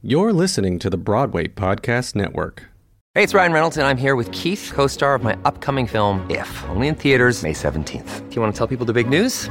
You're listening to the Broadway Podcast Network. Hey, it's Ryan Reynolds, and I'm here with Keith, co star of my upcoming film, If, only in theaters, May 17th. Do you want to tell people the big news?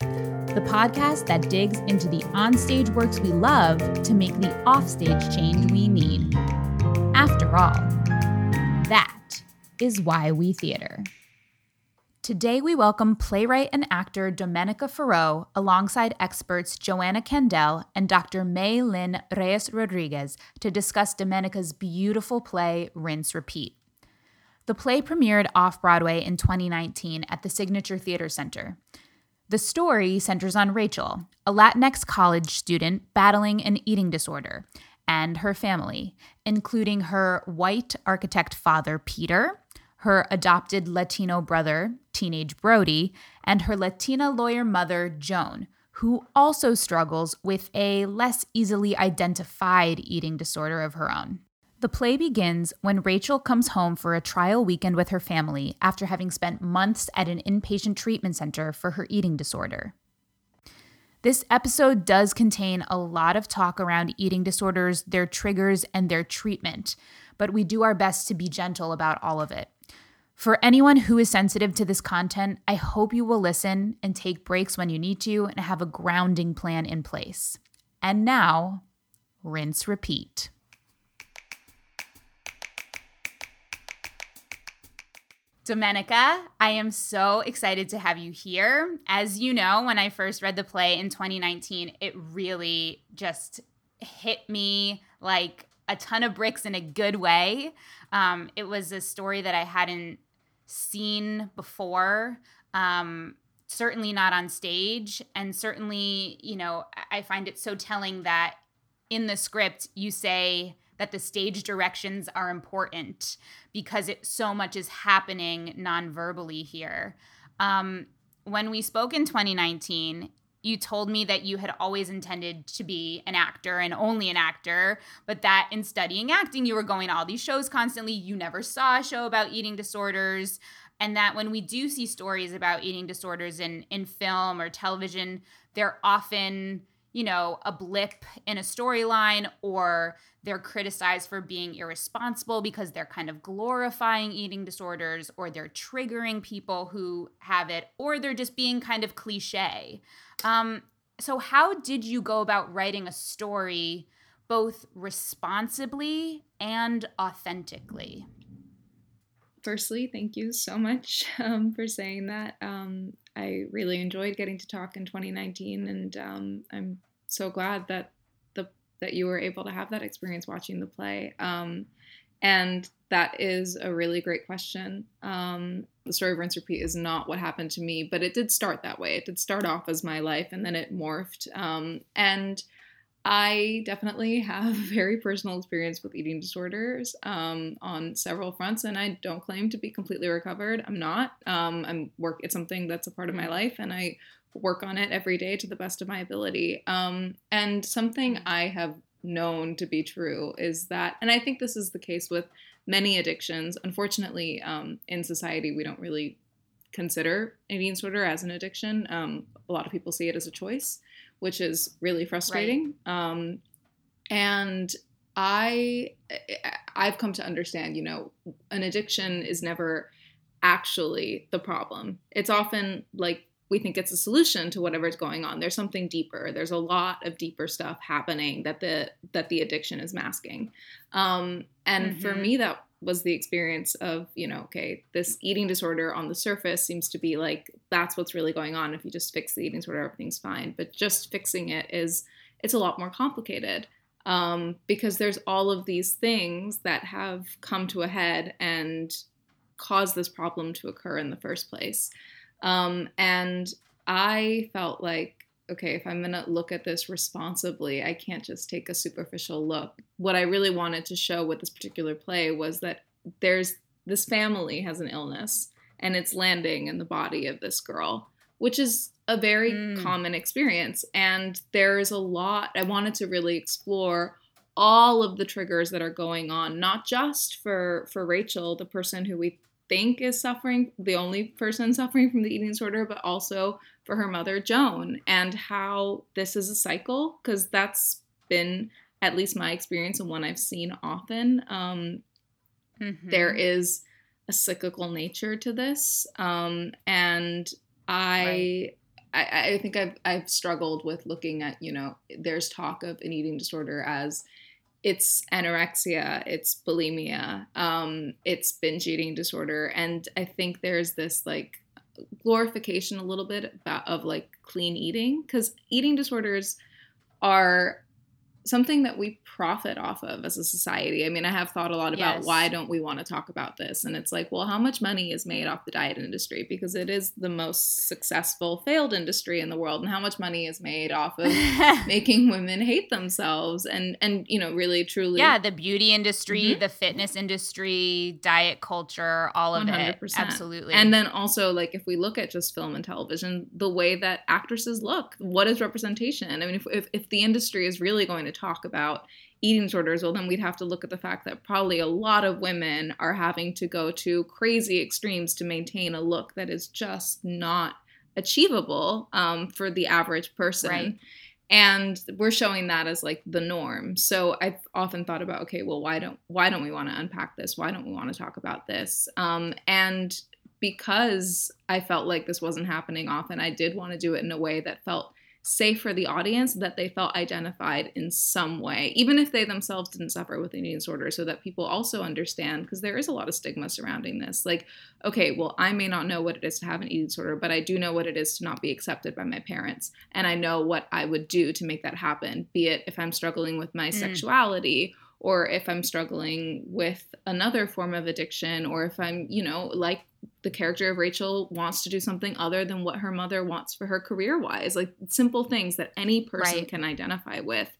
the podcast that digs into the onstage works we love to make the offstage change we need. After all, that is why we theater. Today, we welcome playwright and actor Domenica Feraud alongside experts Johanna Kandel and Dr. Mae Lynn Reyes Rodriguez to discuss Domenica's beautiful play, Rinse Repeat. The play premiered off Broadway in 2019 at the Signature Theater Center. The story centers on Rachel, a Latinx college student battling an eating disorder, and her family, including her white architect father, Peter, her adopted Latino brother, teenage Brody, and her Latina lawyer mother, Joan, who also struggles with a less easily identified eating disorder of her own. The play begins when Rachel comes home for a trial weekend with her family after having spent months at an inpatient treatment center for her eating disorder. This episode does contain a lot of talk around eating disorders, their triggers, and their treatment, but we do our best to be gentle about all of it. For anyone who is sensitive to this content, I hope you will listen and take breaks when you need to and have a grounding plan in place. And now, rinse repeat. Domenica, I am so excited to have you here. As you know, when I first read the play in 2019, it really just hit me like a ton of bricks in a good way. Um, it was a story that I hadn't seen before, um, certainly not on stage. And certainly, you know, I find it so telling that in the script, you say, that the stage directions are important because it so much is happening non-verbally here. Um, when we spoke in 2019, you told me that you had always intended to be an actor and only an actor, but that in studying acting, you were going to all these shows constantly. You never saw a show about eating disorders. And that when we do see stories about eating disorders in, in film or television, they're often you know, a blip in a storyline or they're criticized for being irresponsible because they're kind of glorifying eating disorders or they're triggering people who have it or they're just being kind of cliche. Um, so, how did you go about writing a story both responsibly and authentically? Firstly, thank you so much um, for saying that. Um, I really enjoyed getting to talk in 2019, and um, I'm so glad that the that you were able to have that experience watching the play. Um, and that is a really great question. Um, the story of Rinse Repeat is not what happened to me, but it did start that way. It did start off as my life, and then it morphed. Um, and I definitely have a very personal experience with eating disorders um, on several fronts, and I don't claim to be completely recovered. I'm not. Um, I'm work. It's something that's a part of my life, and I work on it every day to the best of my ability. Um, and something I have known to be true is that, and I think this is the case with many addictions. Unfortunately, um, in society, we don't really consider eating disorder as an addiction. Um, a lot of people see it as a choice which is really frustrating. Right. Um, and I I've come to understand, you know, an addiction is never actually the problem. It's often like we think it's a solution to whatever's going on. There's something deeper. There's a lot of deeper stuff happening that the that the addiction is masking. Um, and mm-hmm. for me that was the experience of you know okay this eating disorder on the surface seems to be like that's what's really going on. If you just fix the eating disorder everything's fine. But just fixing it is it's a lot more complicated um, because there's all of these things that have come to a head and caused this problem to occur in the first place um, and I felt like, okay, if I'm going to look at this responsibly, I can't just take a superficial look. What I really wanted to show with this particular play was that there's this family has an illness and it's landing in the body of this girl, which is a very mm. common experience. And there's a lot, I wanted to really explore all of the triggers that are going on not just for for Rachel the person who we think is suffering, the only person suffering from the eating disorder, but also for her mother, Joan, and how this is a cycle, because that's been at least my experience and one I've seen often. Um, mm-hmm. there is a cyclical nature to this. Um, and I. Right. I, I think I've I've struggled with looking at you know there's talk of an eating disorder as it's anorexia, it's bulimia, um, it's binge eating disorder, and I think there's this like glorification a little bit about, of like clean eating because eating disorders are something that we profit off of as a society. I mean, I have thought a lot about yes. why don't we want to talk about this? And it's like, well, how much money is made off the diet industry? Because it is the most successful failed industry in the world. And how much money is made off of making women hate themselves and and you know, really truly Yeah, the beauty industry, mm-hmm. the fitness industry, diet culture, all of 100%. it. Absolutely. And then also like if we look at just film and television, the way that actresses look, what is representation? I mean, if if, if the industry is really going to talk about eating disorders, well, then we'd have to look at the fact that probably a lot of women are having to go to crazy extremes to maintain a look that is just not achievable um, for the average person. Right. And we're showing that as like the norm. So I've often thought about, okay, well, why don't why don't we want to unpack this? Why don't we want to talk about this? Um, and because I felt like this wasn't happening often, I did want to do it in a way that felt safe for the audience that they felt identified in some way, even if they themselves didn't suffer with an eating disorder, so that people also understand because there is a lot of stigma surrounding this. Like, okay, well, I may not know what it is to have an eating disorder, but I do know what it is to not be accepted by my parents. And I know what I would do to make that happen, be it if I'm struggling with my mm. sexuality or if I'm struggling with another form of addiction, or if I'm, you know, like the character of Rachel wants to do something other than what her mother wants for her career wise, like simple things that any person right. can identify with.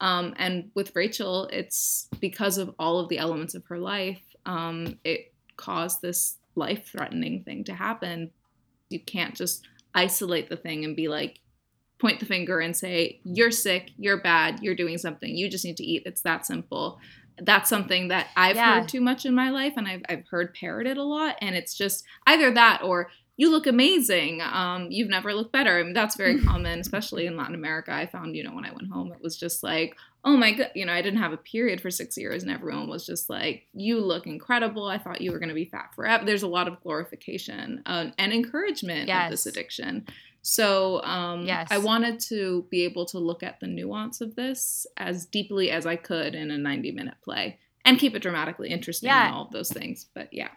Um, and with Rachel, it's because of all of the elements of her life, um, it caused this life threatening thing to happen. You can't just isolate the thing and be like, point the finger and say, you're sick, you're bad, you're doing something, you just need to eat. It's that simple that's something that I've yeah. heard too much in my life and I've, I've heard parroted a lot. And it's just either that or you look amazing. Um, you've never looked better. I mean, that's very common, especially in Latin America. I found, you know, when I went home, it was just like, oh my god, you know, I didn't have a period for six years, and everyone was just like, you look incredible. I thought you were going to be fat forever. There's a lot of glorification uh, and encouragement yes. of this addiction. So um, yes. I wanted to be able to look at the nuance of this as deeply as I could in a 90 minute play and keep it dramatically interesting yeah. and all of those things. But yeah.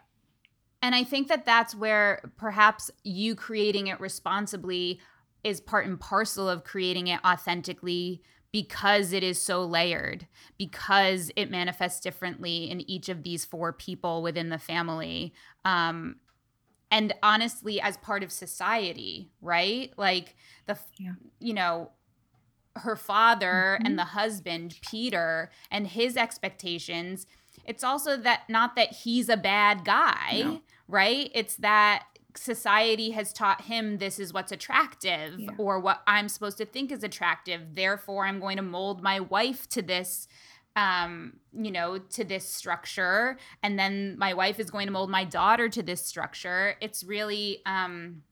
And I think that that's where perhaps you creating it responsibly is part and parcel of creating it authentically because it is so layered, because it manifests differently in each of these four people within the family. Um, and honestly as part of society right like the yeah. you know her father mm-hmm. and the husband peter and his expectations it's also that not that he's a bad guy no. right it's that society has taught him this is what's attractive yeah. or what i'm supposed to think is attractive therefore i'm going to mold my wife to this um, you know, to this structure. And then my wife is going to mold my daughter to this structure. It's really, um,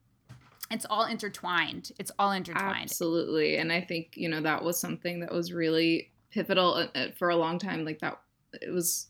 it's all intertwined. It's all intertwined. Absolutely. And I think, you know, that was something that was really pivotal uh, uh, for a long time. Like that, it was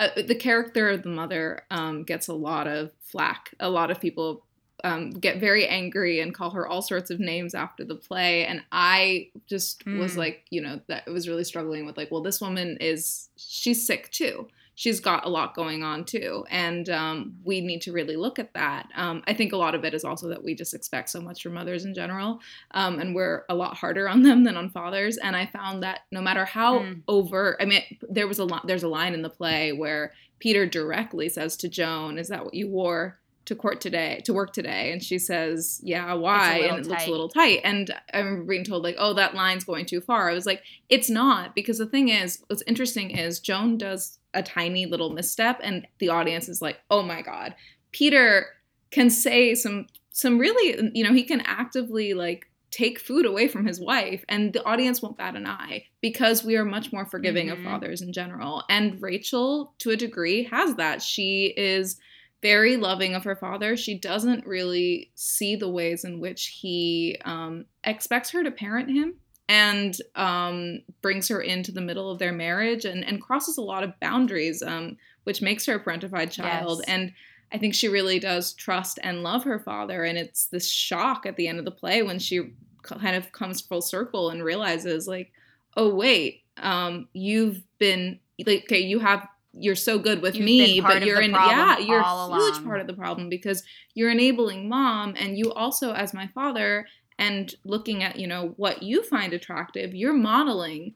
uh, the character of the mother um, gets a lot of flack. A lot of people um, get very angry and call her all sorts of names after the play. And I just mm. was like, you know, that it was really struggling with like, well, this woman is she's sick too she's got a lot going on too. And um, we need to really look at that. Um, I think a lot of it is also that we just expect so much from mothers in general. Um, and we're a lot harder on them than on fathers. And I found that no matter how mm. overt, I mean, there was a lot, there's a line in the play where Peter directly says to Joan, Is that what you wore? To court today to work today. And she says yeah why? And it tight. looks a little tight. And i'm being told like oh that line's going too far. I was like it's not. Because the thing is what's interesting is joan does a tiny little misstep and the audience is like oh my god. Peter can say some some really you know he can actively like take food away from his wife and the audience won't bat an eye because we are much more forgiving mm-hmm. of fathers in general. And rachel to a degree has that. She is very loving of her father. She doesn't really see the ways in which he um, expects her to parent him and um, brings her into the middle of their marriage and, and crosses a lot of boundaries, um, which makes her a parentified child. Yes. And I think she really does trust and love her father. And it's this shock at the end of the play when she kind of comes full circle and realizes, like, oh, wait, um, you've been, like, okay, you have you're so good with You've me, but you're in yeah, you're a huge part of the problem because you're enabling mom and you also as my father and looking at, you know, what you find attractive, you're modeling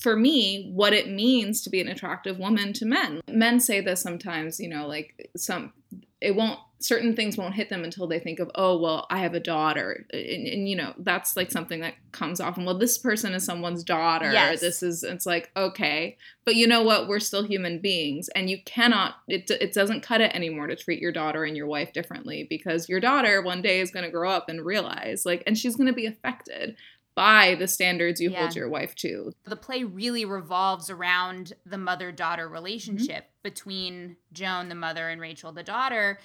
for me what it means to be an attractive woman to men. Men say this sometimes, you know, like some it won't certain things won't hit them until they think of oh well i have a daughter and, and, you know that's like something that comes often well this person is someone's daughter yes. this is it's like okay but you know what we're still human beings and you cannot it, it doesn't cut it anymore to treat your daughter and your wife differently because your daughter one day is going to grow up and realize like and she's going to be affected by the standards you yeah. hold your wife to. The play really revolves around the mother daughter relationship mm-hmm. between Joan, the mother, and Rachel, the daughter.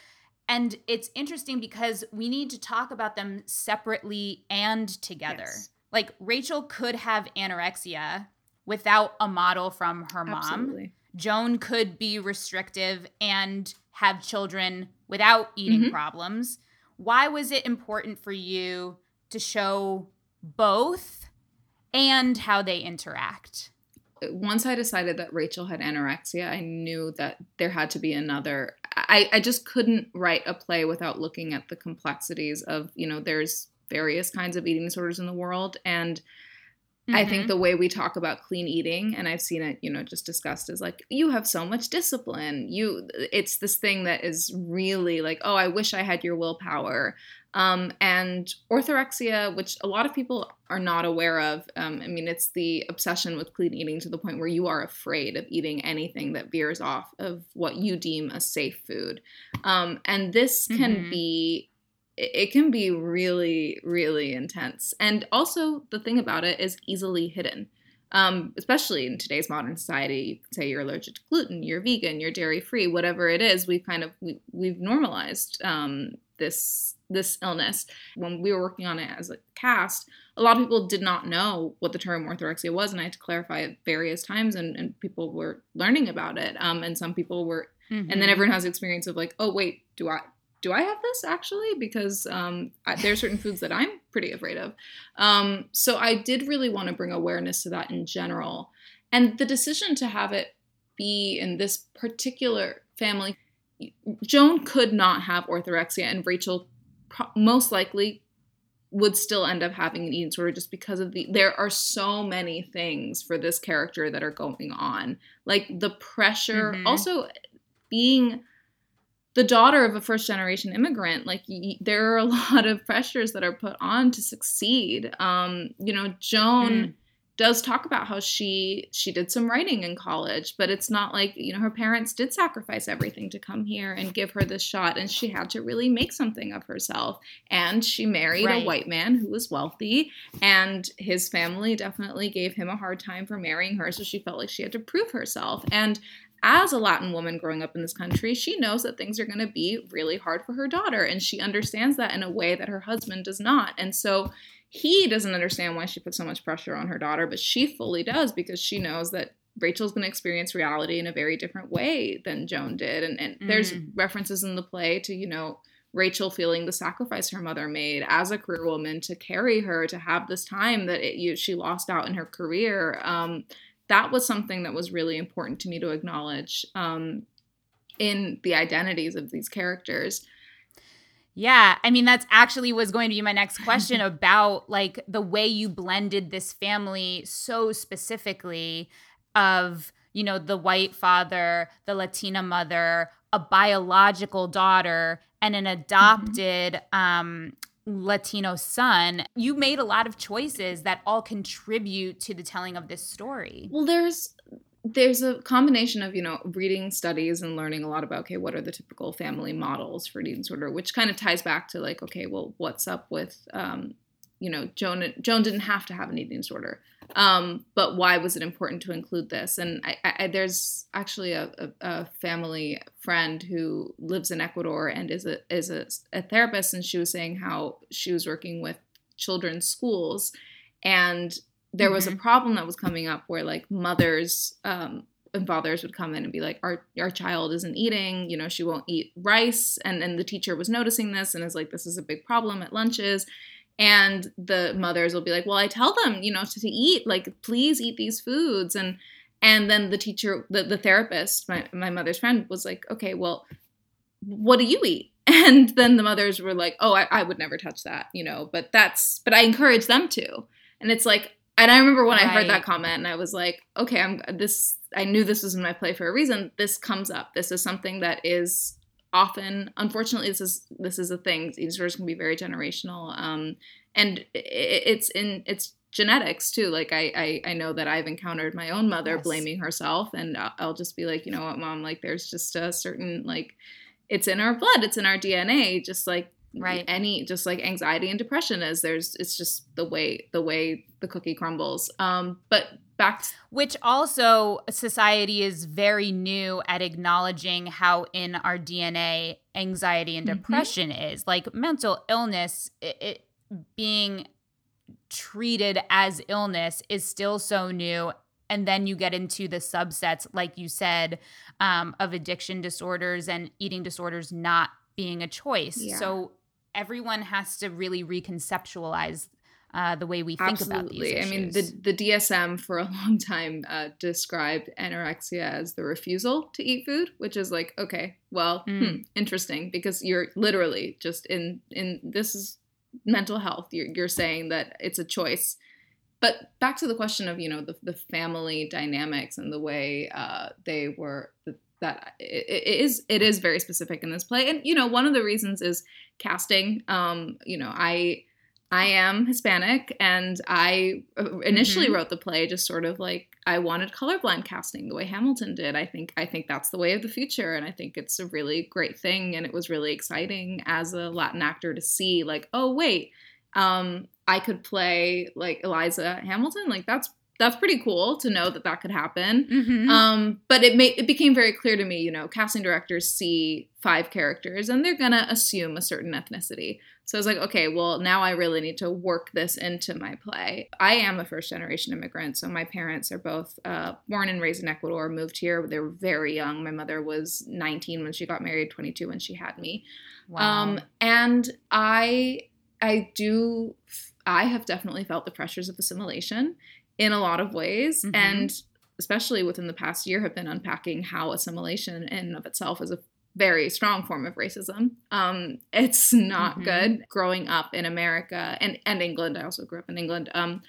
And it's interesting because we need to talk about them separately and together. Yes. Like Rachel could have anorexia without a model from her mom. Absolutely. Joan could be restrictive and have children without eating mm-hmm. problems. Why was it important for you to show both and how they interact. Once I decided that Rachel had anorexia, I knew that there had to be another. I, I just couldn't write a play without looking at the complexities of, you know, there's various kinds of eating disorders in the world. And Mm-hmm. I think mm-hmm. the way we talk about clean eating, and I've seen it, you know, just discussed is like, you have so much discipline. You, it's this thing that is really like, oh, I wish I had your willpower. Um, and orthorexia, which a lot of people are not aware of. Um, I mean, it's the obsession with clean eating to the point where you are afraid of eating anything that veers off of what you deem a safe food. Um, and this can mm-hmm. be it can be really, really intense. And also, the thing about it is easily hidden. Um, especially in today's modern society, you can say you're allergic to gluten, you're vegan, you're dairy free, whatever it is. We've kind of we, we've normalized um, this this illness. When we were working on it as a cast, a lot of people did not know what the term orthorexia was, and I had to clarify it various times, and, and people were learning about it. Um, and some people were, mm-hmm. and then everyone has experience of like, oh wait, do I do I have this actually? Because um, I, there are certain foods that I'm pretty afraid of. Um, so I did really want to bring awareness to that in general. And the decision to have it be in this particular family, Joan could not have orthorexia, and Rachel pro- most likely would still end up having an eating disorder just because of the there are so many things for this character that are going on like the pressure mm-hmm. also being the daughter of a first generation immigrant like y- there are a lot of pressures that are put on to succeed um, you know joan mm. Does talk about how she she did some writing in college but it's not like you know her parents did sacrifice everything to come here and give her this shot and she had to really make something of herself and she married right. a white man who was wealthy and his family definitely gave him a hard time for marrying her so she felt like she had to prove herself and as a Latin woman growing up in this country, she knows that things are going to be really hard for her daughter. And she understands that in a way that her husband does not. And so he doesn't understand why she puts so much pressure on her daughter, but she fully does because she knows that Rachel's going to experience reality in a very different way than Joan did. And, and mm. there's references in the play to, you know, Rachel feeling the sacrifice her mother made as a career woman to carry her to have this time that it, you, she lost out in her career. Um, that was something that was really important to me to acknowledge um, in the identities of these characters. Yeah, I mean that's actually was going to be my next question about like the way you blended this family so specifically of, you know, the white father, the Latina mother, a biological daughter and an adopted mm-hmm. um Latino son, you made a lot of choices that all contribute to the telling of this story. Well, there's there's a combination of you know reading studies and learning a lot about okay what are the typical family models for eating disorder which kind of ties back to like okay well what's up with um, you know joan joan didn't have to have an eating disorder um, but why was it important to include this? And I, I, there's actually a, a, a, family friend who lives in ecuador and is a is a, a therapist and she was saying how she was working with children's schools and there was mm-hmm. a problem that was coming up where like mothers um, and fathers would come in and be like our our child isn't eating you know she won't eat rice. And and the teacher was noticing this and is like this is a big problem at lunches. And the mothers will be like well i tell them you know to, to eat like please eat these foods. And and then the teacher the, the therapist my, my mother's friend was like okay well what do you eat? And then the mothers were like oh I, I would never touch that you know but that's but i encourage them to. And it's like and I remember when right. I heard that comment and I was like, okay, I'm this I knew this was in my play for a reason. This comes up. This is something that is often unfortunately this is this is a thing. These disorders can be very generational. Um, and it's in it's genetics too. Like I, I, I know that I've encountered my own mother yes. blaming herself, and I'll just be like, you know what, mom, like there's just a certain like, it's in our blood, it's in our DNA. Just like right any just like anxiety and depression is there's it's just the way the way the cookie crumbles um but back to- which also society is very new at acknowledging how in our dna anxiety and mm-hmm. depression mm-hmm. is like mental illness it, it being treated as illness is still so new and then you get into the subsets like you said um, of addiction disorders and eating disorders not being a choice yeah. so everyone has to really reconceptualize uh, the way we think Absolutely. about these issues. I mean, the, the DSM for a long time uh, described anorexia as the refusal to eat food, which is like, okay, well, mm. hmm, interesting, because you're literally just in in this is mental health. You're you're saying that it's a choice. But back to the question of you know the the family dynamics and the way uh, they were the, that it, is it is very specific in this play. And you know one of the reasons is casting um you know i i am hispanic and i uh, initially mm-hmm. wrote the play just sort of like i wanted colorblind casting the way hamilton did. I think i think that's the way of the future. And i think it's a really great thing. And it was really exciting as a latin actor to see like oh wait um i could play like eliza hamilton? Like that's that's pretty cool to know that that could happen. Mm-hmm. Um, but it made it became very clear to me, you know, casting directors see five characters and they're gonna assume a certain ethnicity. So I was like, okay, well now I really need to work this into my play. I am a first generation immigrant, so my parents are both uh, born and raised in Ecuador, moved here. They were very young. My mother was 19 when she got married, 22 when she had me. Wow. Um, and I I do I have definitely felt the pressures of assimilation in a lot of ways mm-hmm. and especially within the past year have been unpacking how assimilation in of itself is a very strong form of racism. Um, it's not mm-hmm. good growing up in America and, and England. I also grew up in England. Um,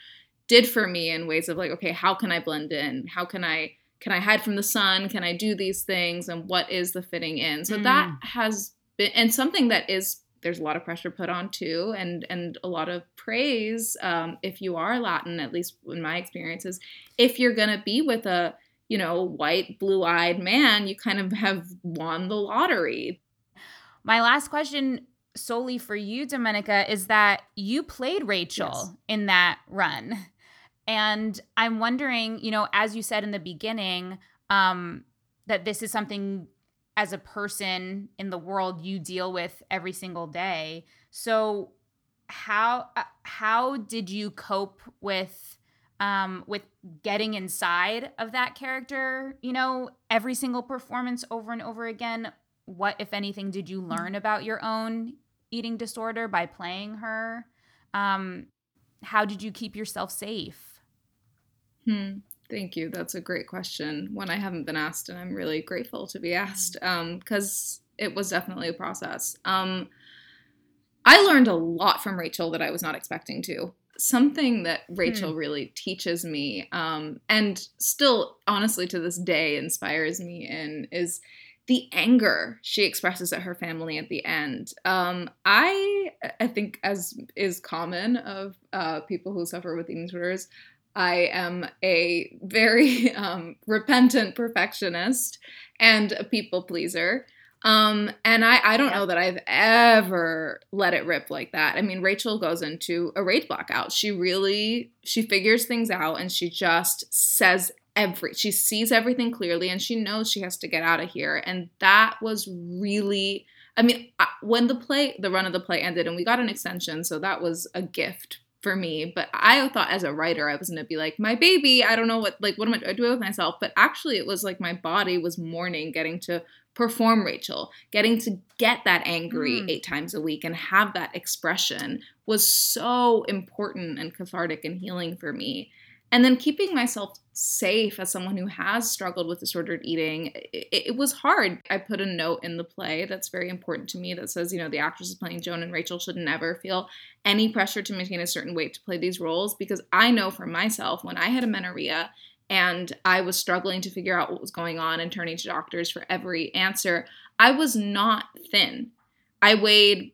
did for me in ways of like, okay, how can I blend in? How can I can I hide from the sun? Can I do these things? And what is the fitting in? So mm. that has been and something that is there's a lot of pressure put on too and and a lot of praise um, if you are latin at least in my experiences. If you're going to be with a you know white blue-eyed man you kind of have won the lottery. My last question solely for you domenica is that you played rachel yes. in that run. And i'm wondering you know as you said in the beginning um, that this is something as a person in the world you deal with every single day. So how uh, how did you cope with um, with getting inside of that character? You know, every single performance over and over again. what, if anything, did you learn about your own eating disorder by playing her? Um, how did you keep yourself safe? Hmm. Thank you. That's a great question. One I haven't been asked, and I'm really grateful to be asked because um, it was definitely a process. Um, I learned a lot from Rachel that I was not expecting to. Something that Rachel hmm. really teaches me, um, and still honestly to this day inspires me in, is the anger she expresses at her family at the end. Um, I I think as is common of uh, people who suffer with eating disorders, I am a very um, repentant perfectionist and a people pleaser. Um, and I, I don't know that I've ever let it rip like that. I mean, Rachel goes into a rage blackout. She really, she figures things out and she just says every, she sees everything clearly and she knows she has to get out of here. And that was really, I mean, when the play, the run of the play ended and we got an extension, so that was a gift for me. But I thought as a writer, I was going to be like, my baby, I don't know what, like, what am I doing with myself? But actually, it was like my body was mourning getting to perform Rachel, getting to get that angry mm. eight times a week and have that expression was so important and cathartic and healing for me. And then keeping myself safe as someone who has struggled with disordered eating, it, it, was hard. I put a note in the play that's very important to me that says, you know, the actresses playing Joan and Rachel should never feel any pressure to maintain a certain weight to play these roles because I know for myself when I had amenorrhea and I was struggling to figure out what was going on and turning to doctors for every answer, I was not thin. I weighed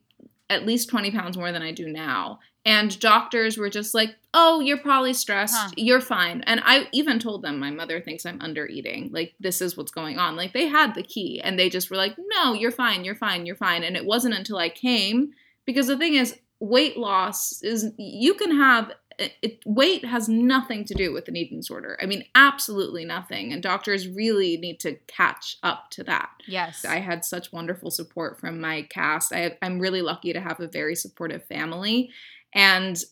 at least 20 pounds more than I do now. And doctors were just like, oh, you're probably stressed. Huh. You're fine. And I even told them my mother thinks I'm under eating. Like, this is what's going on. Like, they had the key and they just were like, no, you're fine. You're fine. You're fine. And it wasn't until I came because the thing is, weight loss is, you can have it, weight has nothing to do with an eating disorder. I mean, absolutely nothing. And doctors really need to catch up to that. Yes. I had such wonderful support from my cast. I, I'm really lucky to have a very supportive family. And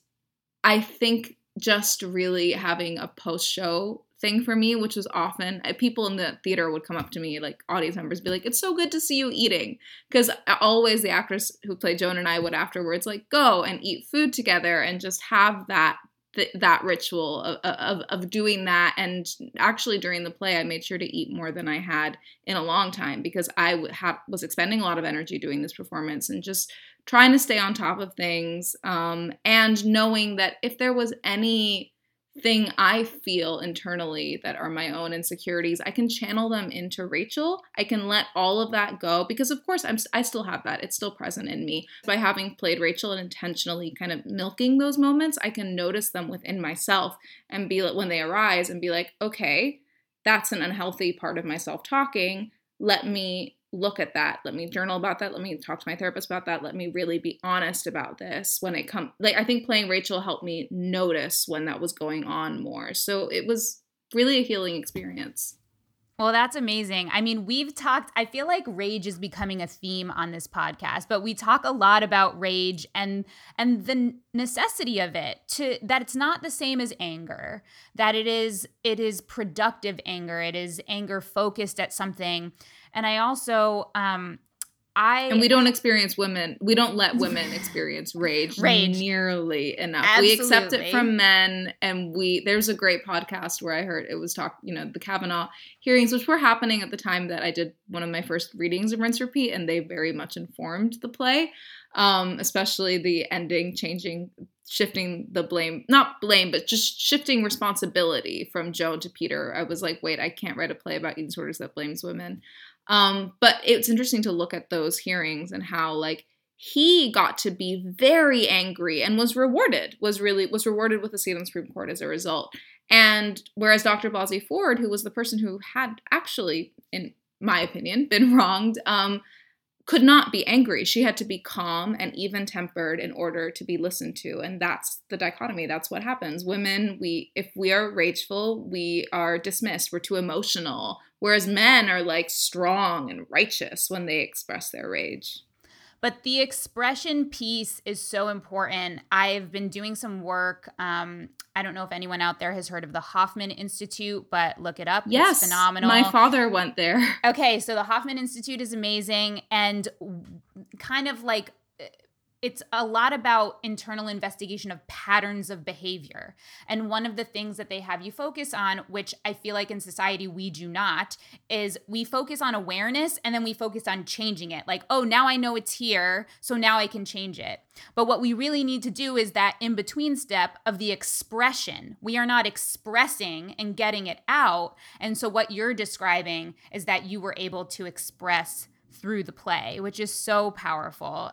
I think just really having a post show thing for me, which was often uh, people in the theater would come up to me, like audience members, be like, "It's so good to see you eating," because always the actress who played Joan and I would afterwards like go and eat food together and just have that th- that ritual of, of of doing that. And actually, during the play, I made sure to eat more than I had in a long time because I was expending a lot of energy doing this performance and just trying to stay on top of things um, and knowing that if there was any thing I feel internally that are my own insecurities, I can channel them into Rachel. I can let all of that go because of course I'm I still have that. It's still present in me. By having played Rachel and intentionally kind of milking those moments, I can notice them within myself and be like when they arise and be like, "Okay, that's an unhealthy part of myself talking. Let me look at that let me journal about that let me talk to my therapist about that let me really be honest about this when it comes like i think playing rachel helped me notice when that was going on more. So it was really a healing experience well, that's amazing. I mean, we've talked, I feel like rage is becoming a theme on this podcast, but we talk a lot about rage and and the necessity of it to that it's not the same as anger, that it is it is productive anger, it is anger focused at something and I also um I and we don't experience women. We don't let women experience rage, rage. nearly enough. Absolutely. We accept it from men, and we. There's a great podcast where I heard it was talk. You know, the Kavanaugh hearings, which were happening at the time that I did one of my first readings of Rinse Repeat, and they very much informed the play, um, especially the ending changing, shifting the blame, not blame, but just shifting responsibility from Joan to Peter. I was like, wait, I can't write a play about eating disorders that blames women. Um, but it's interesting to look at those hearings and how like he got to be very angry and was rewarded was really was rewarded with a seat on the supreme court as a result. And whereas dr blasey ford who was the person who had actually in my opinion been wronged um, could not be angry she had to be calm and even tempered in order to be listened to and that's the dichotomy that's what happens women we if we are rageful we are dismissed we're too emotional Whereas men are like strong and righteous when they express their rage. But the expression piece is so important. I've been doing some work. Um, I don't know if anyone out there has heard of the Hoffman Institute, but look it up. Yes. It's phenomenal. My father went there. Okay, so the Hoffman Institute is amazing and kind of like it's a lot about internal investigation of patterns of behavior. And one of the things that they have you focus on, which I feel like in society we do not, is we focus on awareness and then we focus on changing it. Like, oh, now I know it's here, so now I can change it. But what we really need to do is that in between step of the expression. We are not expressing and getting it out. And so what you're describing is that you were able to express through the play, which is so powerful.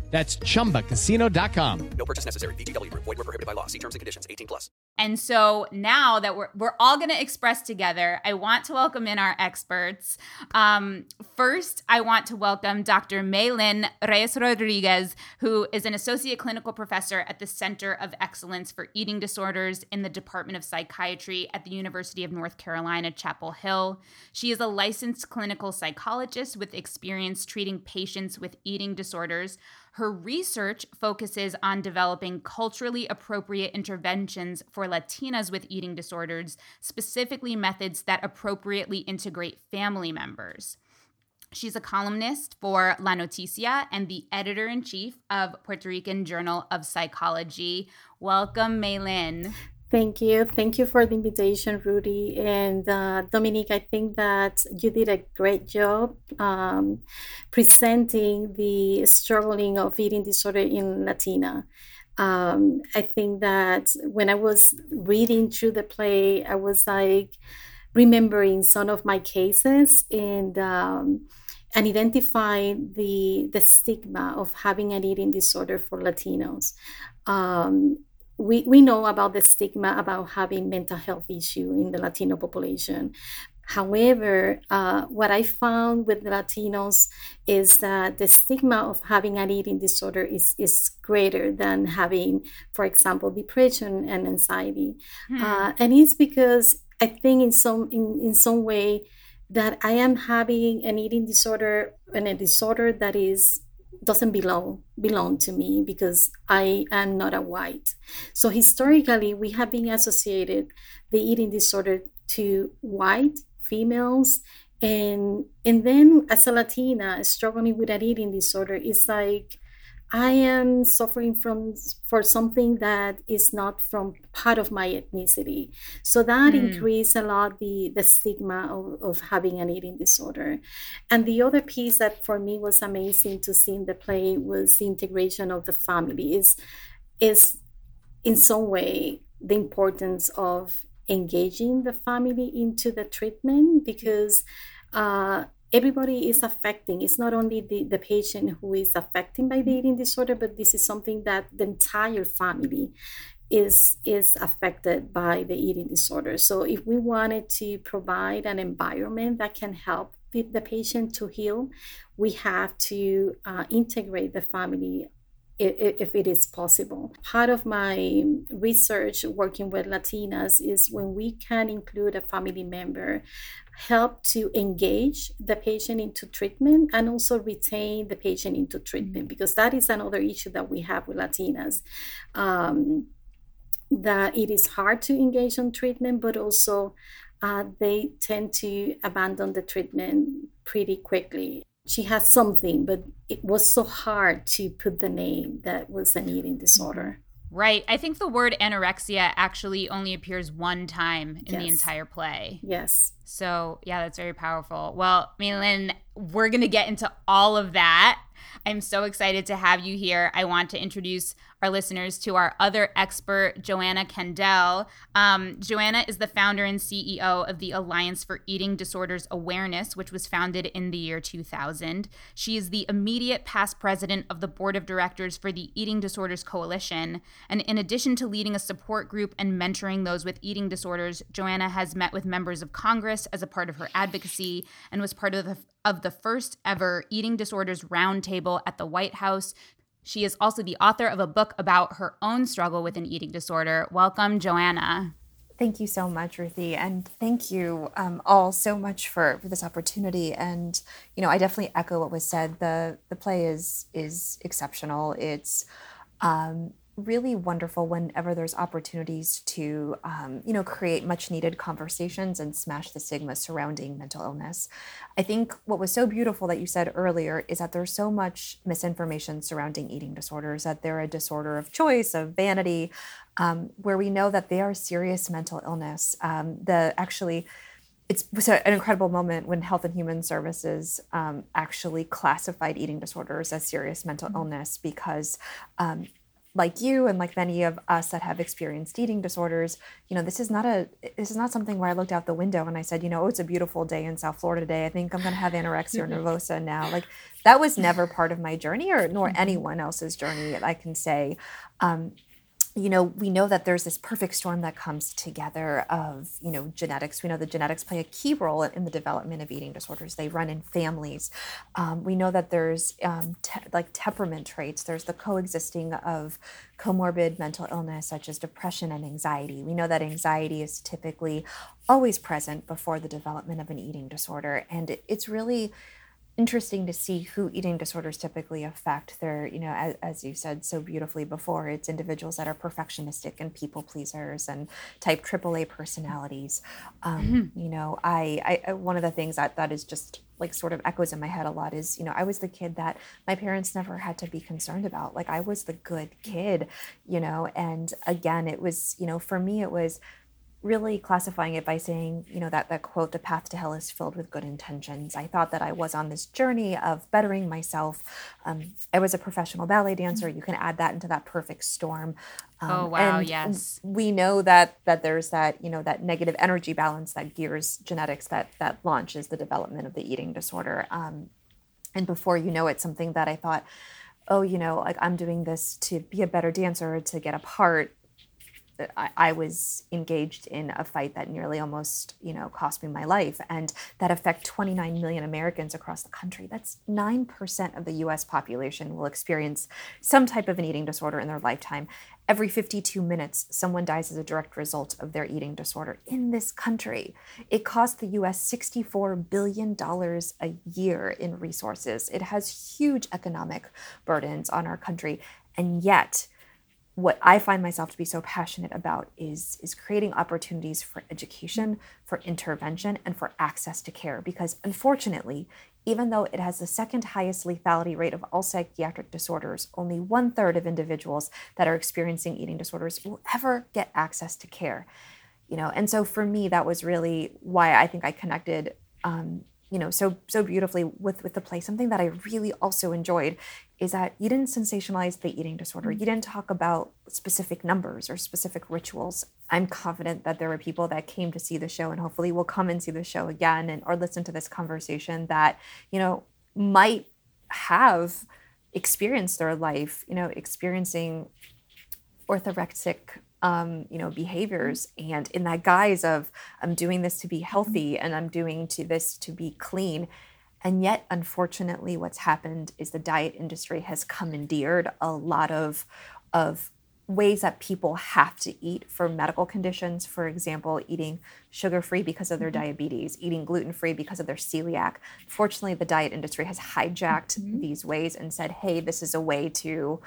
That's chumbacasino.com. No purchase necessary. VGW Group. Void were prohibited by law. See terms and conditions. 18 plus. And so now that we're we're all going to express together, I want to welcome in our experts. Um, first, I want to welcome Dr. Mae Lynn Reyes Rodriguez, who is an associate clinical professor at the Center of Excellence for Eating Disorders in the Department of Psychiatry at the University of North Carolina, Chapel Hill. She is a licensed clinical psychologist with experience treating patients with eating disorders. Her research focuses on developing culturally appropriate interventions for Latinas with eating disorders, specifically methods that appropriately integrate family members. She's a columnist for La Noticia and the editor in chief of Puerto Rican Journal of Psychology. Welcome, Mae Lynn. Thank you. Thank you for the invitation, Rudy. And uh, Dominique, I think that you did a great job um, presenting the struggling of eating disorder in Latina. Um, I think that when I was reading through the play, I was like remembering some of my cases and um, and identifying the the stigma of having an eating disorder for Latinos. Um, we, we know about the stigma about having mental health issue in the Latino population. However, uh, what I found with Latinos is that the stigma of having an eating disorder is, is greater than having, for example, depression and anxiety. Hmm. Uh, and it's because I think in some in, in some way that I am having an eating disorder and a disorder that is doesn't belong belong to me because I am not a white. So historically, we have been associated the eating disorder to white females, and and then as a Latina struggling with an eating disorder, it's like I am suffering from for something that is not from part of my ethnicity. So that mm. increased a lot the the stigma of, of having an eating disorder. And the other piece that for me was amazing to see in the play was the integration of the family. Is is in some way the importance of engaging the family into the treatment because uh, everybody is affecting it's not only the, the patient who is affected by the eating disorder but this is something that the entire family is is affected by the eating disorder so if we wanted to provide an environment that can help the, the patient to heal we have to uh, integrate the family if it is possible. Part of my research working with Latinas is when we can include a family member, help to engage the patient into treatment and also retain the patient into treatment, because that is another issue that we have with Latinas. Um, that it is hard to engage on treatment, but also uh, they tend to abandon the treatment pretty quickly she has something, but it was so hard to put the name that was an eating disorder. Right. I think the word anorexia actually only appears one time in Yes. the entire play. Yes. So, yeah, that's very powerful. Well, Mae Lynn, we're going to get into all of that. I'm so excited to have you here. I want to introduce our listeners to our other expert, Johanna Kandel. Um, Johanna is the founder and CEO of the Alliance for Eating Disorders Awareness, which was founded in the year 2000. She is the immediate past president of the board of directors for the Eating Disorders Coalition. And in addition to leading a support group and mentoring those with eating disorders, Johanna has met with members of Congress as a part of her advocacy and was part of the of the first ever eating disorders roundtable at the White House. She is also the author of a book about her own struggle with an eating disorder. Welcome, Johanna. Thank you so much, Ruthie, and thank you um, all so much for, for this opportunity. And you know, I definitely echo what was said. the The play is is exceptional. It's um, really wonderful whenever there's opportunities to um, you know create much needed conversations and smash the stigma surrounding mental illness. I think what was so beautiful that you said earlier is that there's so much misinformation surrounding eating disorders. That they're a disorder of choice, of vanity, um, where we know that they are serious mental illness. Um, the actually it's was an incredible moment when Health and Human Services um, actually classified eating disorders as serious mental illness because, um, like you and like many of us that have experienced eating disorders, you know, this is not a this is not something where I looked out the window and I said, you know, oh, it's a beautiful day in South Florida today. I think I'm going to have anorexia nervosa now. Like that was never part of my journey or nor anyone else's journey. I can say. Um, you know, we know that there's this perfect storm that comes together of, you know, genetics. We know that genetics play a key role in the development of eating disorders. They run in families. Um, we know that there's um, te- like temperament traits. There's the coexisting of comorbid mental illness such as depression and anxiety. We know that anxiety is typically always present before the development of an eating disorder. And it, it's really interesting to see who eating disorders typically affect. They're, you know, as, as you said so beautifully before, it's individuals that are perfectionistic and people pleasers and type AAA personalities. Um, You know, I, I one of the things that that is just like sort of echoes in my head a lot is, you know, I was the kid that my parents never had to be concerned about. Like I was the good kid, you know, and again, it was, you know, for me, it was really classifying it by saying, you know, that that quote, the path to hell is filled with good intentions. I thought that I was on this journey of bettering myself. Um, I was a professional ballet dancer. You can add that into that perfect storm. Um, Oh, wow, and yes. We know that that there's that, you know, that negative energy balance that gears genetics that that launches the development of the eating disorder. Um, and before you know it, something that I thought, oh, you know, like I'm doing this to be a better dancer, to get a part. I, was engaged in a fight that nearly almost, you know, cost me my life, and that affect 29 million Americans across the country. That's nine percent of the U.S. population will experience some type of an eating disorder in their lifetime. Every 52 minutes, someone dies as a direct result of their eating disorder in this country. It costs the U.S. 64 billion dollars a year in resources. It has huge economic burdens on our country, and yet what I find myself to be so passionate about is is creating opportunities for education, for intervention, and for access to care. Because unfortunately, even though it has the second highest lethality rate of all psychiatric disorders, only one third of individuals that are experiencing eating disorders will ever get access to care. You know, and so for me, that was really why I think I connected. Um, you know, so so beautifully with with the play. Something that I really also enjoyed is that you didn't sensationalize the eating disorder. You didn't talk about specific numbers or specific rituals. I'm confident that there were people that came to see the show and hopefully will come and see the show again and or listen to this conversation that, you know, might have experienced their life, you know, experiencing orthorexic um, you know behaviors and in that guise of i'm doing this to be healthy and i'm doing to this to be clean and yet unfortunately what's happened is the diet industry has commandeered a lot of of ways that people have to eat for medical conditions for example eating sugar free because of their mm-hmm. diabetes eating gluten free because of their celiac fortunately the diet industry has hijacked mm-hmm. these ways and said hey this is a way to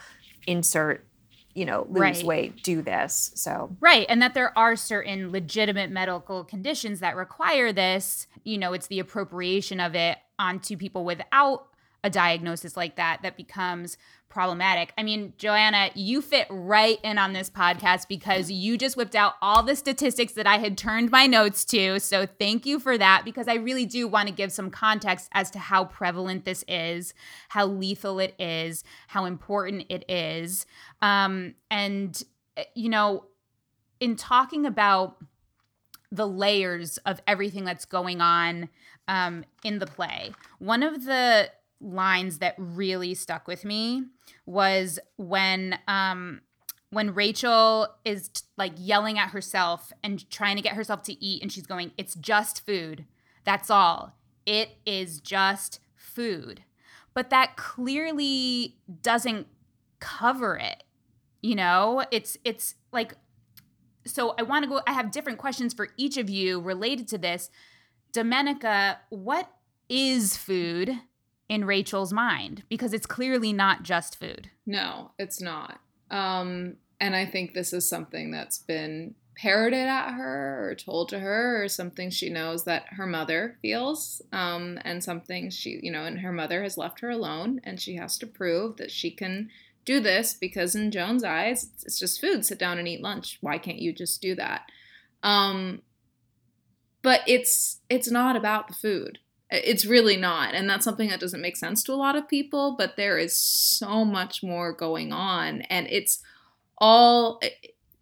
insert you know lose Right. weight do this so Right. And that there are certain legitimate medical conditions that require this. You know, it's the appropriation of it onto people without a diagnosis like that that becomes problematic. I mean, Johanna, you fit right in on this podcast because you just whipped out all the statistics that I had turned my notes to. So thank you for that because I really do want to give some context as to how prevalent this is, how lethal it is, how important it is. Um, and, eh, you know, in talking about the layers of everything that's going on um, in the play, one of the lines that really stuck with me was when um when Rachel is t- like yelling at herself and trying to get herself to eat and she's going it's just food. That's all. It is just food. But that clearly doesn't cover it. You know, it's it's like so I want to go I have different questions for each of you related to this. Domenica, what is food? in Rachel's mind because it's clearly not just food. No, it's not. Um, and I think this is something that's been parroted at her or told to her or something she knows that her mother feels um, and something she you know and her mother has left her alone and she has to prove that she can do this because in joan's eyes it's just food sit down and eat lunch why can't you just do that um, but it's it's not about the food it's really not. And that's something that doesn't make sense to a lot of people, but there is so much more going on. And it's all,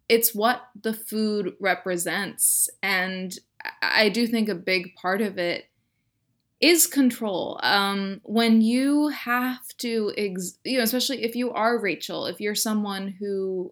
it's what the food represents. And I do think a big part of it is control. Um, when you have to, ex- you know, especially if you are Rachel, if you're someone who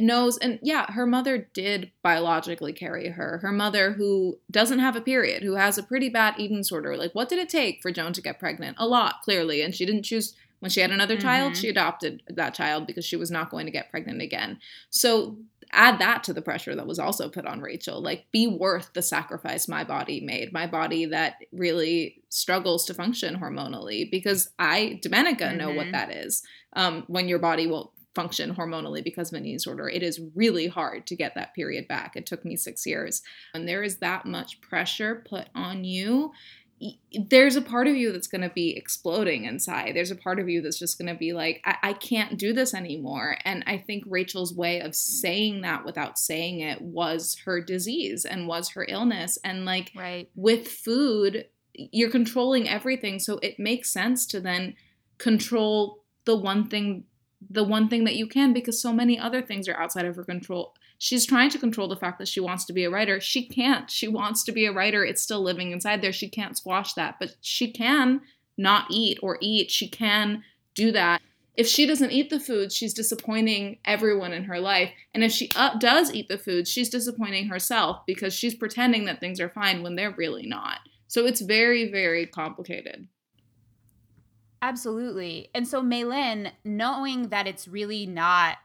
knows, and yeah, her mother did biologically carry her. Her mother, who doesn't have a period, who has a pretty bad eating disorder. Like, what did it take for Joan to get pregnant? A lot, clearly. And she didn't choose when she had another mm-hmm. child, she adopted that child because she was not going to get pregnant again. So add that to the pressure that was also put on Rachel. Like, be worth the sacrifice my body made, my body that really struggles to function hormonally. Because I, Domenica, mm-hmm. know what mm-hmm. that is. Um, when your body won't function hormonally because of an eating disorder, it is really hard to get that period back. It took me six years. And there is that much pressure put on you there's a part of you that's going to be exploding inside. There's a part of you that's just going to be like, I-, I can't do this anymore. And I think Rachel's way of saying that without saying it was her disease and was her illness. And like right. with food, you're controlling everything. So it makes sense to then control the one thing the one thing that you can because so many other things are outside of her control She's trying to control the fact that she wants to be a writer. She can't. She wants to be a writer. It's still living inside there. She can't squash that, but she can not eat or eat. She can do that. If she doesn't eat the food, she's disappointing everyone in her life. And if she uh, does eat the food, she's disappointing herself because she's pretending that things are fine when they're really not. So it's very, very complicated. Absolutely. And so, Mae Lynn, knowing that it's really not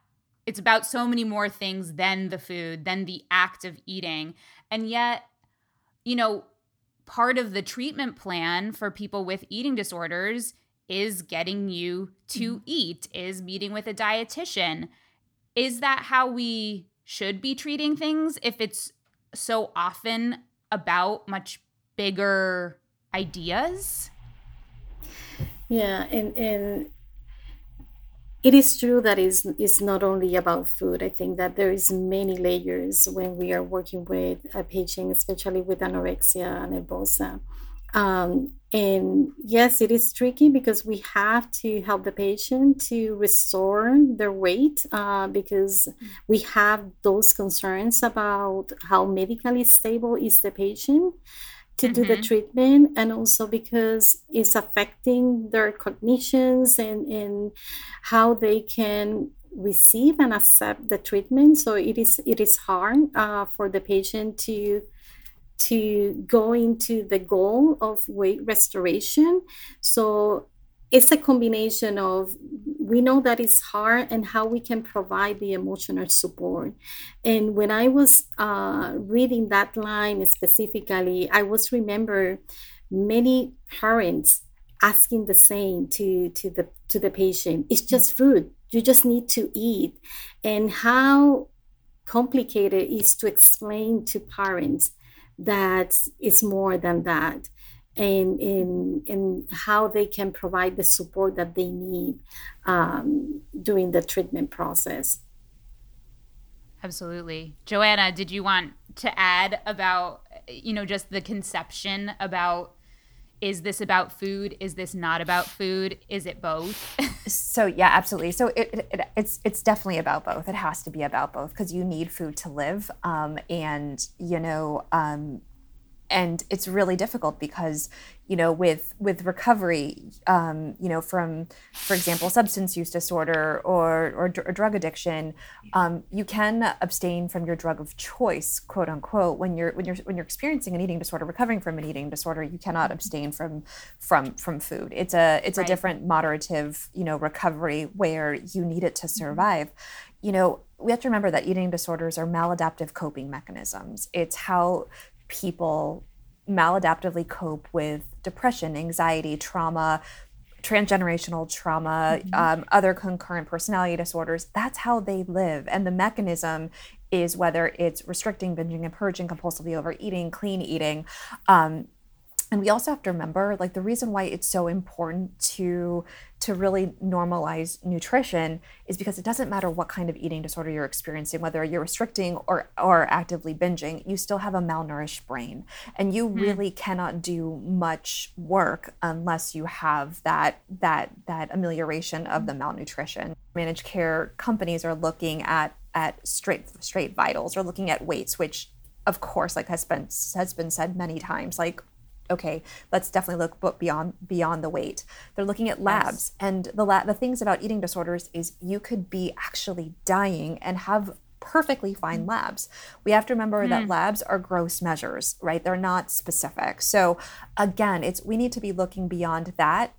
it's about so many more things than the food, than the act of eating. And yet, you know, part of the treatment plan for people with eating disorders is getting you to mm-hmm. eat, is meeting with a dietitian. Is that how we should be treating things if it's so often about much bigger ideas? Yeah, and and it is true that it's, not only about food. I think that there is many layers when we are working with a patient, especially with anorexia nervosa. Um, and yes, it is tricky because we have to help the patient to restore their weight uh, because we have those concerns about how medically stable is the patient to mm-hmm. do the mm-hmm. treatment and also because it's affecting their cognitions and, and how they can receive and accept the treatment so it is it is hard uh, for the patient to to go into the goal of weight restoration so it's a combination of we know that it's hard and how we can provide the emotional support. And when i was uh, reading that line specifically i was remember many parents asking the same to to the to the patient. It's just food. You just need to eat. And how complicated is to explain to parents that it's more than that and in in how they can provide the support that they need um, during the treatment process. Absolutely. Johanna, did you want to add about, you know, just the conception about is this about food? Is this not about food? Is it both? so yeah, absolutely. So it, it, it's it's definitely about both. It has to be about both because you need food to live, um, and you know, um, and it's really difficult because you know with with recovery um, you know from for example substance use disorder or or, or drug addiction um, you can abstain from your drug of choice quote unquote when you're when you're when you're experiencing an eating disorder recovering from an eating disorder you cannot mm-hmm. abstain from from from food it's a it's right. a different moderative you know recovery where you need it to mm-hmm. survive mm-hmm. you know we have to remember that eating disorders are maladaptive coping mechanisms it's how people maladaptively cope with depression, anxiety, trauma, transgenerational trauma, mm-hmm. um, other concurrent personality disorders. That's how they live. And the mechanism is whether it's restricting, binging, and purging, compulsively overeating, clean eating. Um, and we also have to remember like the reason why it's so important to to really normalize nutrition is because it doesn't matter what kind of eating disorder you're experiencing whether you're restricting or or actively binging you still have a malnourished brain and you mm. really cannot do much work unless you have that that that amelioration of the malnutrition managed care companies are looking at at straight straight vitals or looking at weights which of course like has been has been said many times like okay, let's definitely look beyond beyond the weight. They're looking at labs, yes. and the la- the things about eating disorders is you could be actually dying and have perfectly fine mm. labs. We have to remember mm. that labs are gross measures, right? They're not specific. So again, it's we need to be looking beyond that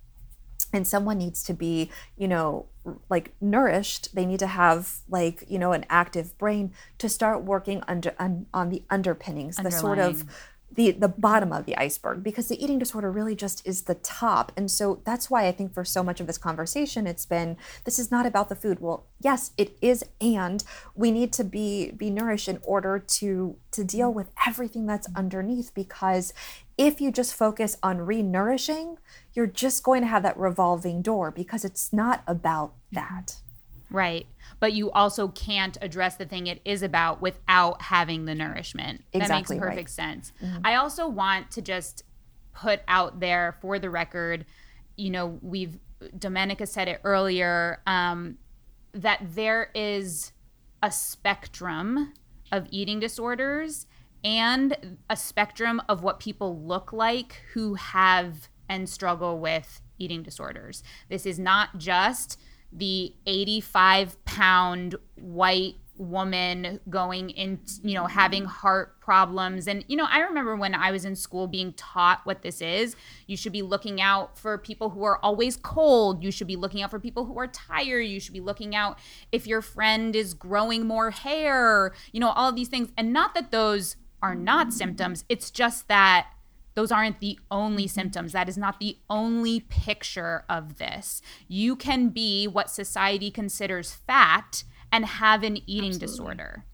and someone needs to be you know like nourished they need to have like you know an active brain to start working under on, on the underpinnings the sort of the the bottom of the iceberg because the eating disorder really just is the top. And so that's why i think for so much of this conversation it's been this is not about the food. Well yes it is. And we need to be be nourished in order to to deal with everything that's mm-hmm. underneath because if you just focus on re-nourishing you're just going to have that revolving door because it's not about mm-hmm. that right but you also can't address the thing it is about without having the nourishment. Exactly that makes perfect right. sense. Mm-hmm. I also want to just put out there for the record, you know, we've Domenica said it earlier, um, that there is a spectrum of eating disorders and a spectrum of what people look like who have and struggle with eating disorders. This is not just the 85 pound white woman going in you know having heart problems. And you know i remember when i was in school being taught what this is. You should be looking out for people who are always cold. You should be looking out for people who are tired. You should be looking out if your friend is growing more hair you know all of these things. And not that those are not symptoms. It's just that those aren't the only symptoms. That is not the only picture of this. You can be what society considers fat and have an eating Absolutely. disorder.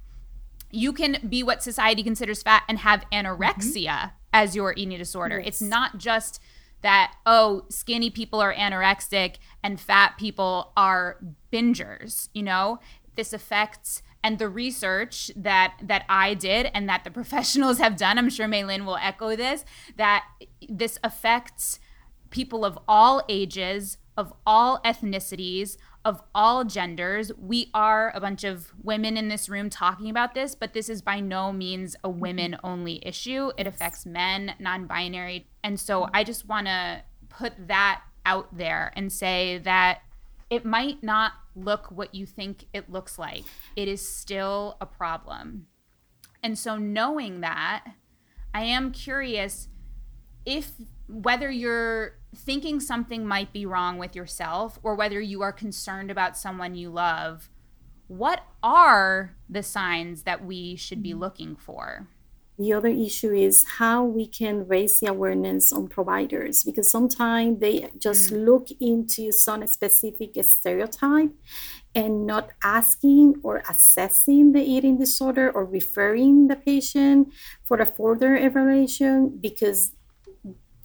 You can be what society considers fat and have anorexia mm-hmm. as your eating disorder. Yes. It's not just that, oh, skinny people are anorexic and fat people are bingers, you know? This affects and the research that that I did and that the professionals have done, I'm sure Mae Lynn will echo this, that this affects people of all ages, of all ethnicities, of all genders. We are a bunch of women in this room talking about this, but this is by no means a mm-hmm. women only issue. It affects men, non binary. And so I just want to put that out there and say that it might not look what you think it looks like. It is still a problem. And so, knowing that, I am curious if whether you're thinking something might be wrong with yourself or whether you are concerned about someone you love, what are the signs that we should be mm-hmm. looking for? The other issue is how we can raise the awareness on providers because sometimes they just mm. look into some specific stereotype and not asking or assessing the eating disorder or referring the patient for a further evaluation because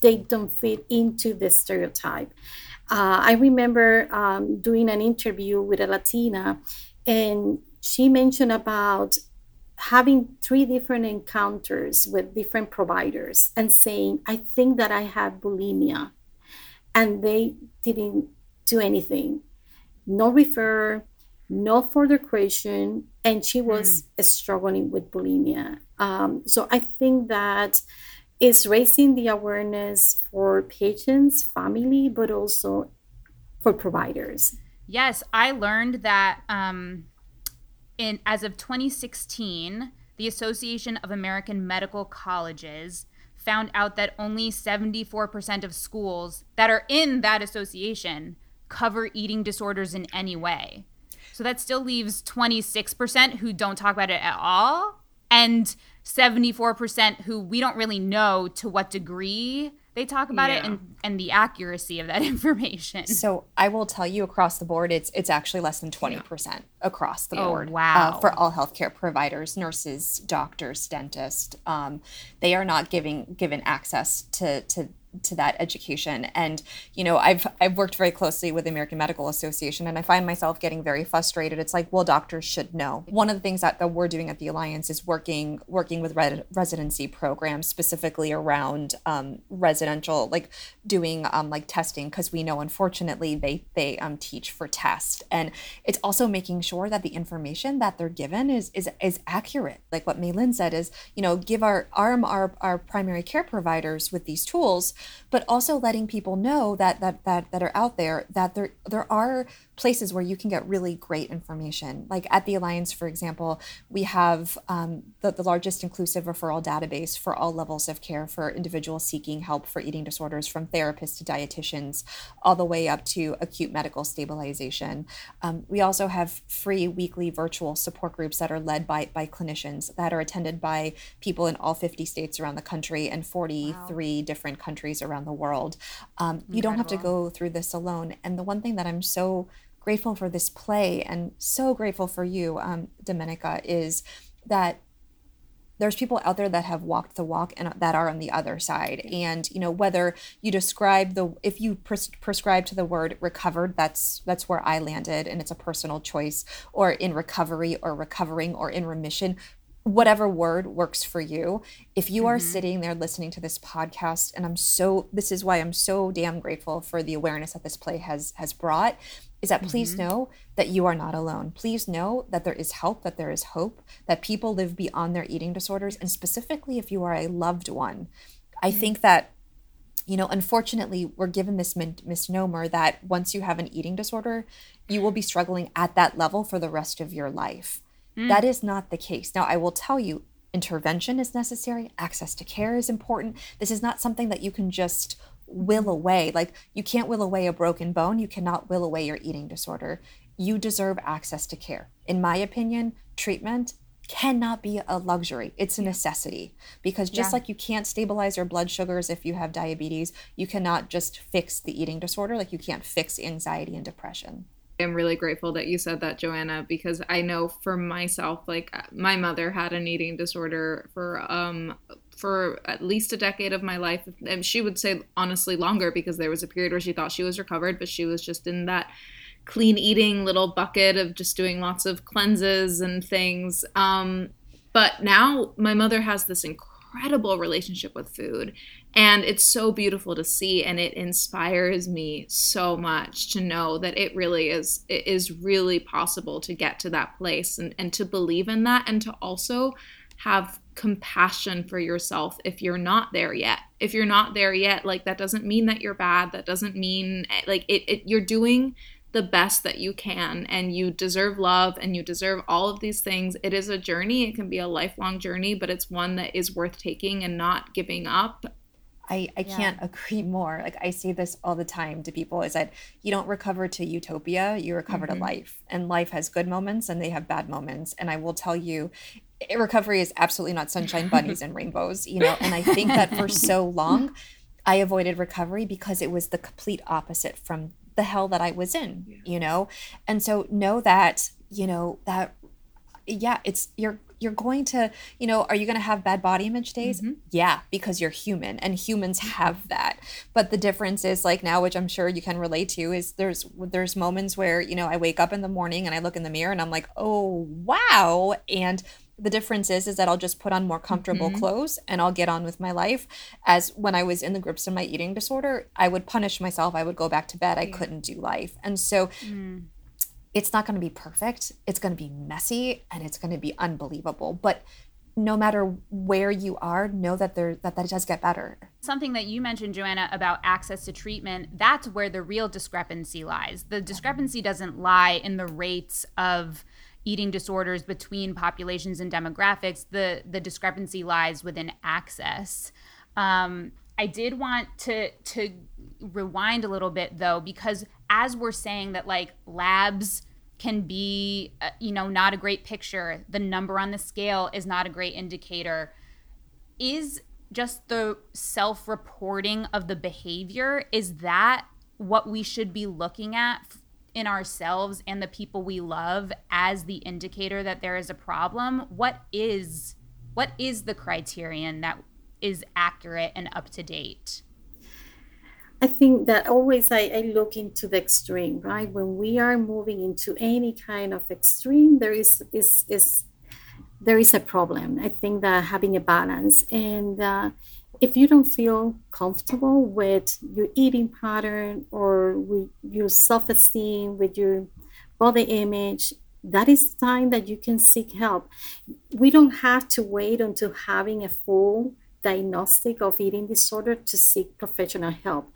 they don't fit into the stereotype. Uh, I remember um, doing an interview with a Latina, and she mentioned about having three different encounters with different providers and saying, I think that I have bulimia. And they didn't do anything. No refer, no further question. And she was mm. struggling with bulimia. Um, so I think that it's raising the awareness for patients, family, but also for providers. Yes, I learned that um, in as of 2016, the Association of American Medical Colleges found out that only 74% of schools that are in that association cover eating disorders in any way. So that still leaves 26% who don't talk about it at all and 74% who we don't really know to what degree they talk about yeah. it and, and the accuracy of that information. So I will tell you across the board, it's it's actually less than 20% yeah. across the oh, board. Wow. Uh, for all healthcare providers, nurses, doctors, dentists. Um, they are not giving given access to to to that education. And you know i've i've worked very closely with the american medical association and i find myself getting very frustrated. It's like well doctors should know. One of the things that, that we're doing at the alliance is working working with red, residency programs specifically around um, residential like doing um, like testing because we know unfortunately they they um, teach for test. And it's also making sure that the information that they're given is is is accurate. Like what Mae Lynn said is you know give our arm our, our primary care providers with these tools but also letting people know that that that that are out there that there there are places where you can get really great information. Like at the Alliance, for example, we have um, the, the largest inclusive referral database for all levels of care for individuals seeking help for eating disorders, from therapists to dietitians, all the way up to acute medical stabilization. Um, we also have free weekly virtual support groups that are led by, by clinicians that are attended by people in all 50 states around the country and 43 wow. different countries around the world. Um, you don't have to go through this alone. And the one thing that I'm so grateful for this play and so grateful for you, um, Domenica, is that there's people out there that have walked the walk and that are on the other side and you know whether you describe the if you pres- prescribe to the word recovered that's that's where i landed and it's a personal choice or in recovery or recovering or in remission whatever word works for you. If you are mm-hmm. sitting there listening to this podcast, and I'm so this is why I'm so damn grateful for the awareness that this play has has brought, is that please mm-hmm. know that you are not alone. Please know that there is help, that there is hope, that people live beyond their eating disorders, and specifically if you are a loved one. I mm-hmm. think that you know, unfortunately, we're given this misnomer that once you have an eating disorder, you will be struggling at that level for the rest of your life. Mm. That is not the case. Now, I will tell you, intervention is necessary, access to care is important. This is not something that you can just will away. Like, you can't will away a broken bone, you cannot will away your eating disorder. You deserve access to care. In my opinion, treatment cannot be a luxury. It's a necessity because just yeah. like you can't stabilize your blood sugars if you have diabetes, you cannot just fix the eating disorder. Like you can't fix anxiety and depression. I'm really grateful that you said that, Johanna, because I know for myself, like uh, my mother had an eating disorder for um for at least a decade of my life, and she would say honestly longer because there was a period where she thought she was recovered, but she was just in that clean eating little bucket of just doing lots of cleanses and things. Um, but now my mother has this incredible relationship with food and it's so beautiful to see and it inspires me so much to know that it really is it is really possible to get to that place and, and to believe in that and to also have compassion for yourself if you're not there yet if you're not there yet like that doesn't mean that you're bad that doesn't mean like it, it you're doing the best that you can and you deserve love and you deserve all of these things it is a journey it can be a lifelong journey but it's one that is worth taking and not giving up I, I yeah. can't agree more. Like I say this all the time to people is that you don't recover to utopia, you recover mm-hmm. to life. And life has good moments and they have bad moments. And I will tell you, recovery is absolutely not sunshine bunnies and rainbows, you know. And I think that for so long I avoided recovery because it was the complete opposite from the hell that I was in, yeah. you know? And so know that, you know, that yeah, it's you're you're going to, you know, are you going to have bad body image days? Mm-hmm. Yeah, because you're human and humans have that. But the difference is like now, which I'm sure you can relate to, is there's there's moments where, you know, I wake up in the morning and I look in the mirror and I'm like, oh wow. And the difference is is that I'll just put on more comfortable mm-hmm. clothes and I'll get on with my life. As when I was in the grips of my eating disorder, I would punish myself. I would go back to bed. I yeah. couldn't do life. And so mm. it's not going to be perfect. It's going to be messy and it's going to be unbelievable. But no matter where you are, know that there that, that it does get better. Something that you mentioned, Johanna, about access to treatment, that's where the real discrepancy lies. The discrepancy doesn't lie in the rates of eating disorders between populations and demographics, the the discrepancy lies within access. Um, I did want to to rewind a little bit though, because as we're saying that like labs can be, uh, you know, not a great picture. The number on the scale is not a great indicator. Is just the self-reporting of the behavior is that what we should be looking at in ourselves and the people we love as the indicator that there is a problem what is what is the criterion that is accurate and up to date I think that always I, I, look into the extreme, right? When we are moving into any kind of extreme, there is is is there is a problem. I think that having a balance and uh, if you don't feel comfortable with your eating pattern or with your self-esteem with your body image that is the time that you can seek help we don't have to wait until having a full diagnostic of eating disorder to seek professional help.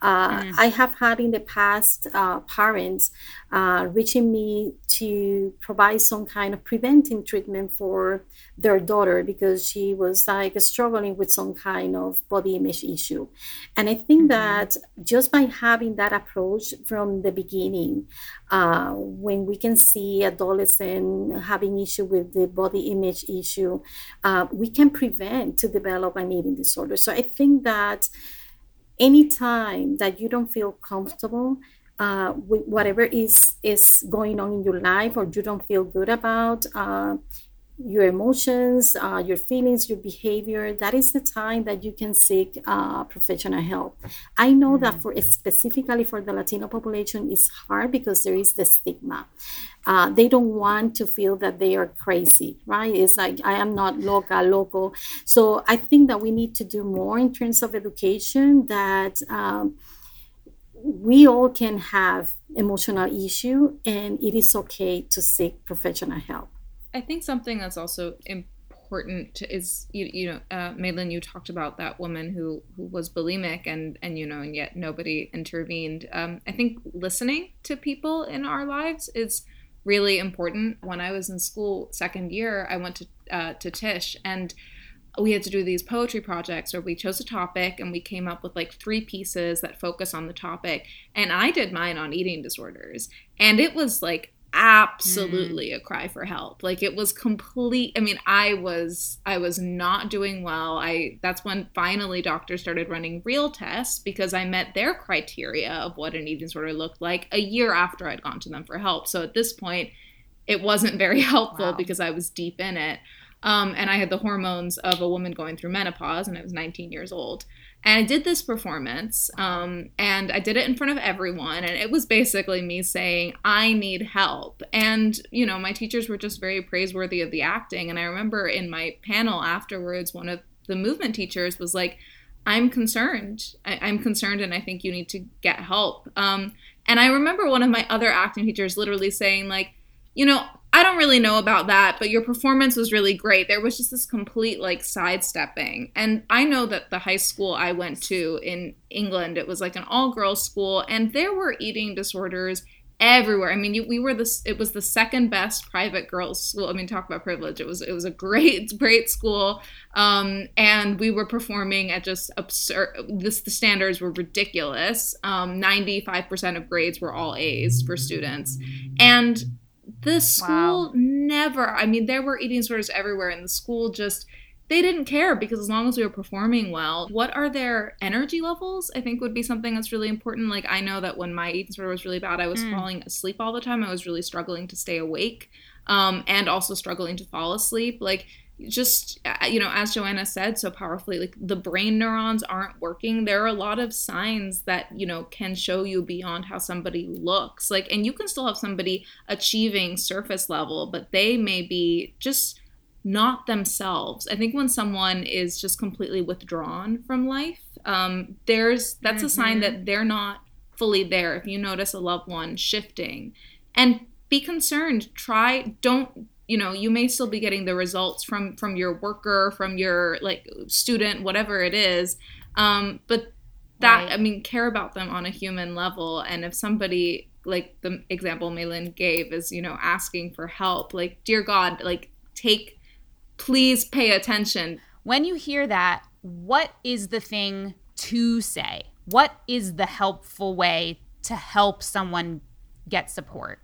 Uh, mm. I have had in the past uh, parents uh, reaching me to provide some kind of preventing treatment for their daughter because she was like struggling with some kind of body image issue. And I think mm-hmm. that just by having that approach from the beginning, uh, when we can see adolescent having issue with the body image issue, uh, we can prevent to develop an eating disorder. So I think that anytime that you don't feel comfortable uh, with whatever is is going on in your life or you don't feel good about uh, your emotions, uh, your feelings, your behavior, that is the time that you can seek uh, professional help. I know mm-hmm. that for specifically for the Latino population, it's hard because there is the stigma. Uh, they don't want to feel that they are crazy, right? It's like I am not loca, loco. So I think that we need to do more in terms of education that. Um, we all can have emotional issue and it is okay to seek professional help I think something that's also important is you, you know uh, you talked about that woman who who was bulimic and and you know and yet nobody intervened. Um, I think listening to people in our lives is really important. When I was in school second year I went to uh, to Tisch and we had to do these poetry projects where we chose a topic and we came up with like three pieces that focus on the topic. And I did mine on eating disorders. And it was like absolutely mm. a cry for help. Like it was complete i mean i was i was not doing well. I that's when finally doctors started running real tests because i met their criteria of what an eating disorder looked like a year after i'd gone to them for help. So at this point it wasn't very helpful wow. because i was deep in it. Um, and i had the hormones of a woman going through menopause and i was 19 years old and I did this performance, um, and I did it in front of everyone. And it was basically me saying, I need help. And, you know, my teachers were just very praiseworthy of the acting. And I remember in my panel afterwards, one of the movement teachers was like, I'm concerned. I- am concerned, and I think you need to get help. Um, and I remember one of my other acting teachers literally saying, like, you know, I don't really know about that, but your performance was really great. There was just this complete like sidestepping. And I know that the high school I went to in England, it was like an all girls school, and there were eating disorders everywhere. I mean, we were this. It was the second best private girls' school. I mean, talk about privilege. It was it was a great great school, um, and we were performing at just absurd. This the standards were ridiculous. Ninety five percent of grades were all A's for students, and the school wow. never, I mean, there were eating disorders everywhere, and the school just they didn't care because as long as we were performing well, what are their energy levels? I think would be something that's really important. Like I know that when my eating disorder was really bad, I was mm. falling asleep all the time. I was really struggling to stay awake, um, and also struggling to fall asleep. Like just uh, you know as Johanna said so powerfully like the brain neurons aren't working there are a lot of signs that you know can show you beyond how somebody looks like and you can still have somebody achieving surface level but they may be just not themselves i think when someone is just completely withdrawn from life um, there's that's mm-hmm. a sign that mm-hmm. they're not fully there if you notice a loved one shifting and be concerned try don't you know you may still be getting the results from from your worker from your like student whatever it is um but that right. i mean care about them on a human level. And if somebody like the example Mae Lynn gave is you know asking for help like dear god like take please pay attention. When you hear that what is the thing to say? What is the helpful way to help someone get support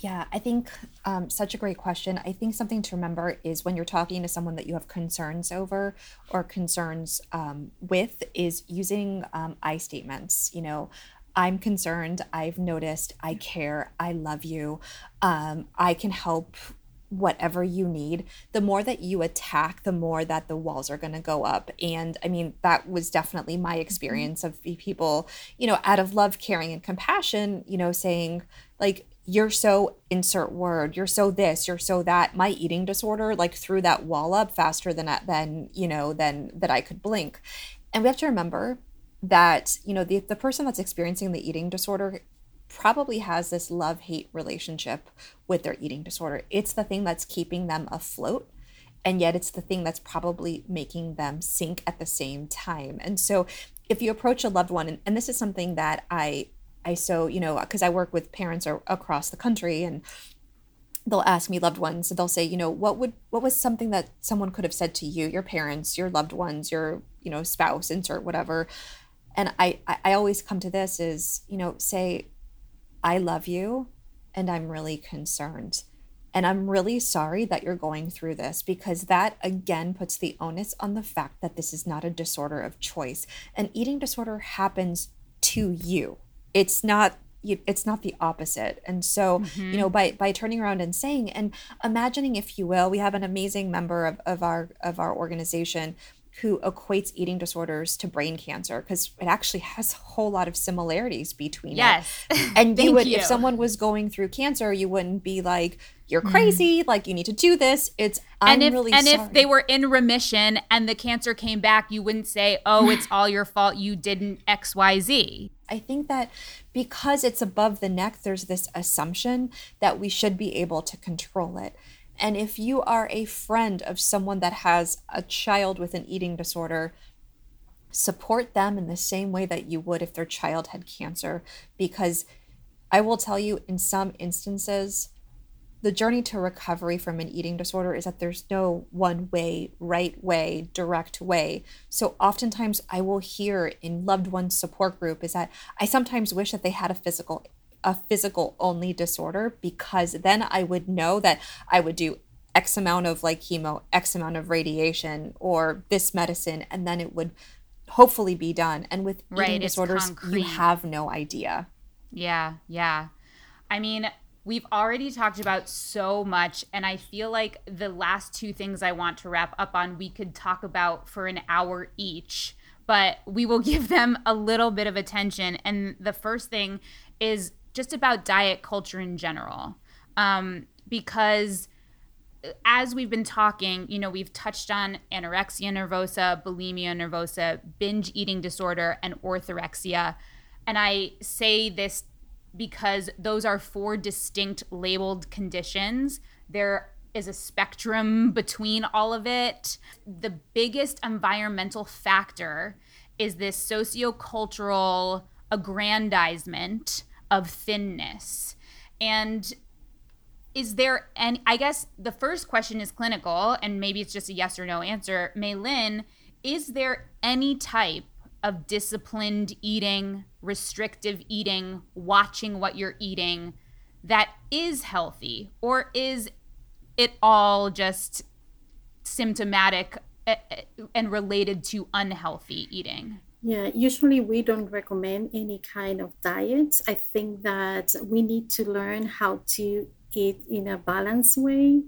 yeah, I think um, such a great question. I think something to remember is when you're talking to someone that you have concerns over or concerns um, with, is using um, I statements. You know, I'm concerned, I've noticed, I care, I love you, um, I can help whatever you need the more that you attack the more that the walls are going to go up and i mean that was definitely my mm-hmm. experience of people you know out of love caring and compassion you know saying like you're so insert word you're so this you're so that my eating disorder like threw that wall up faster than than you know than that i could blink. And we have to remember that you know the, the person that's experiencing the eating disorder probably has this love hate relationship with their eating disorder. It's the thing that's keeping them afloat and yet it's the thing that's probably making them sink at the same time. And so if you approach a loved one and, and this is something that i I so, you know, because I work with parents across the country and they'll ask me loved ones they'll say you know what would what was something that someone could have said to you your parents your loved ones your you know spouse insert whatever. And i i always come to this is you know say i love you and i'm really concerned. And i'm really sorry that you're going through this because that again puts the onus on the fact that this is not a disorder of choice. An eating disorder happens to you it's not it's not the opposite and so mm-hmm. you know by by turning around and saying and imagining if you will we have an amazing member of, of our of our organization who equates eating disorders to brain cancer because it actually has a whole lot of similarities between yes. it. And you would, you. if someone was going through cancer, you wouldn't be like, "You're mm-hmm. crazy! Mm-hmm. Like you need to do this." It's and I'm if, really and sorry. if they were in remission and the cancer came back, you wouldn't say, "Oh, it's all your fault. You didn't X Y Z." I think that because it's above the neck, there's this assumption that we should be able to control it. And if you are a friend of someone that has a child with an eating disorder, support them in the same way that you would if their child had cancer. Because I will tell you, in some instances, the journey to recovery from an eating disorder is that there's no one way, right way, direct way. So oftentimes I will hear in loved ones support group is that I sometimes wish that they had a physical a physical only disorder because then I would know that I would do X amount of like chemo, X amount of radiation, or this medicine, and then it would hopefully be done. And with right, eating disorders, you have no idea. Yeah, yeah. I mean, we've already talked about so much, and I feel like the last two things I want to wrap up on, we could talk about for an hour each, but we will give them a little bit of attention. And the first thing is just about diet culture in general. Um, because as we've been talking, you know, we've touched on anorexia nervosa, bulimia nervosa, binge eating disorder, and orthorexia. And I say this because those are four distinct labeled conditions. There is a spectrum between all of it. The biggest environmental factor is this sociocultural aggrandizement of thinness. And is there any, I guess the first question is clinical, and maybe it's just a yes or no answer. Mae Lynn, is there any type of disciplined eating, restrictive eating, watching what you're eating that is healthy? Or is it all just symptomatic and related to unhealthy eating? Yeah, usually we don't recommend any kind of diet. I think that we need to learn how to eat in a balanced way.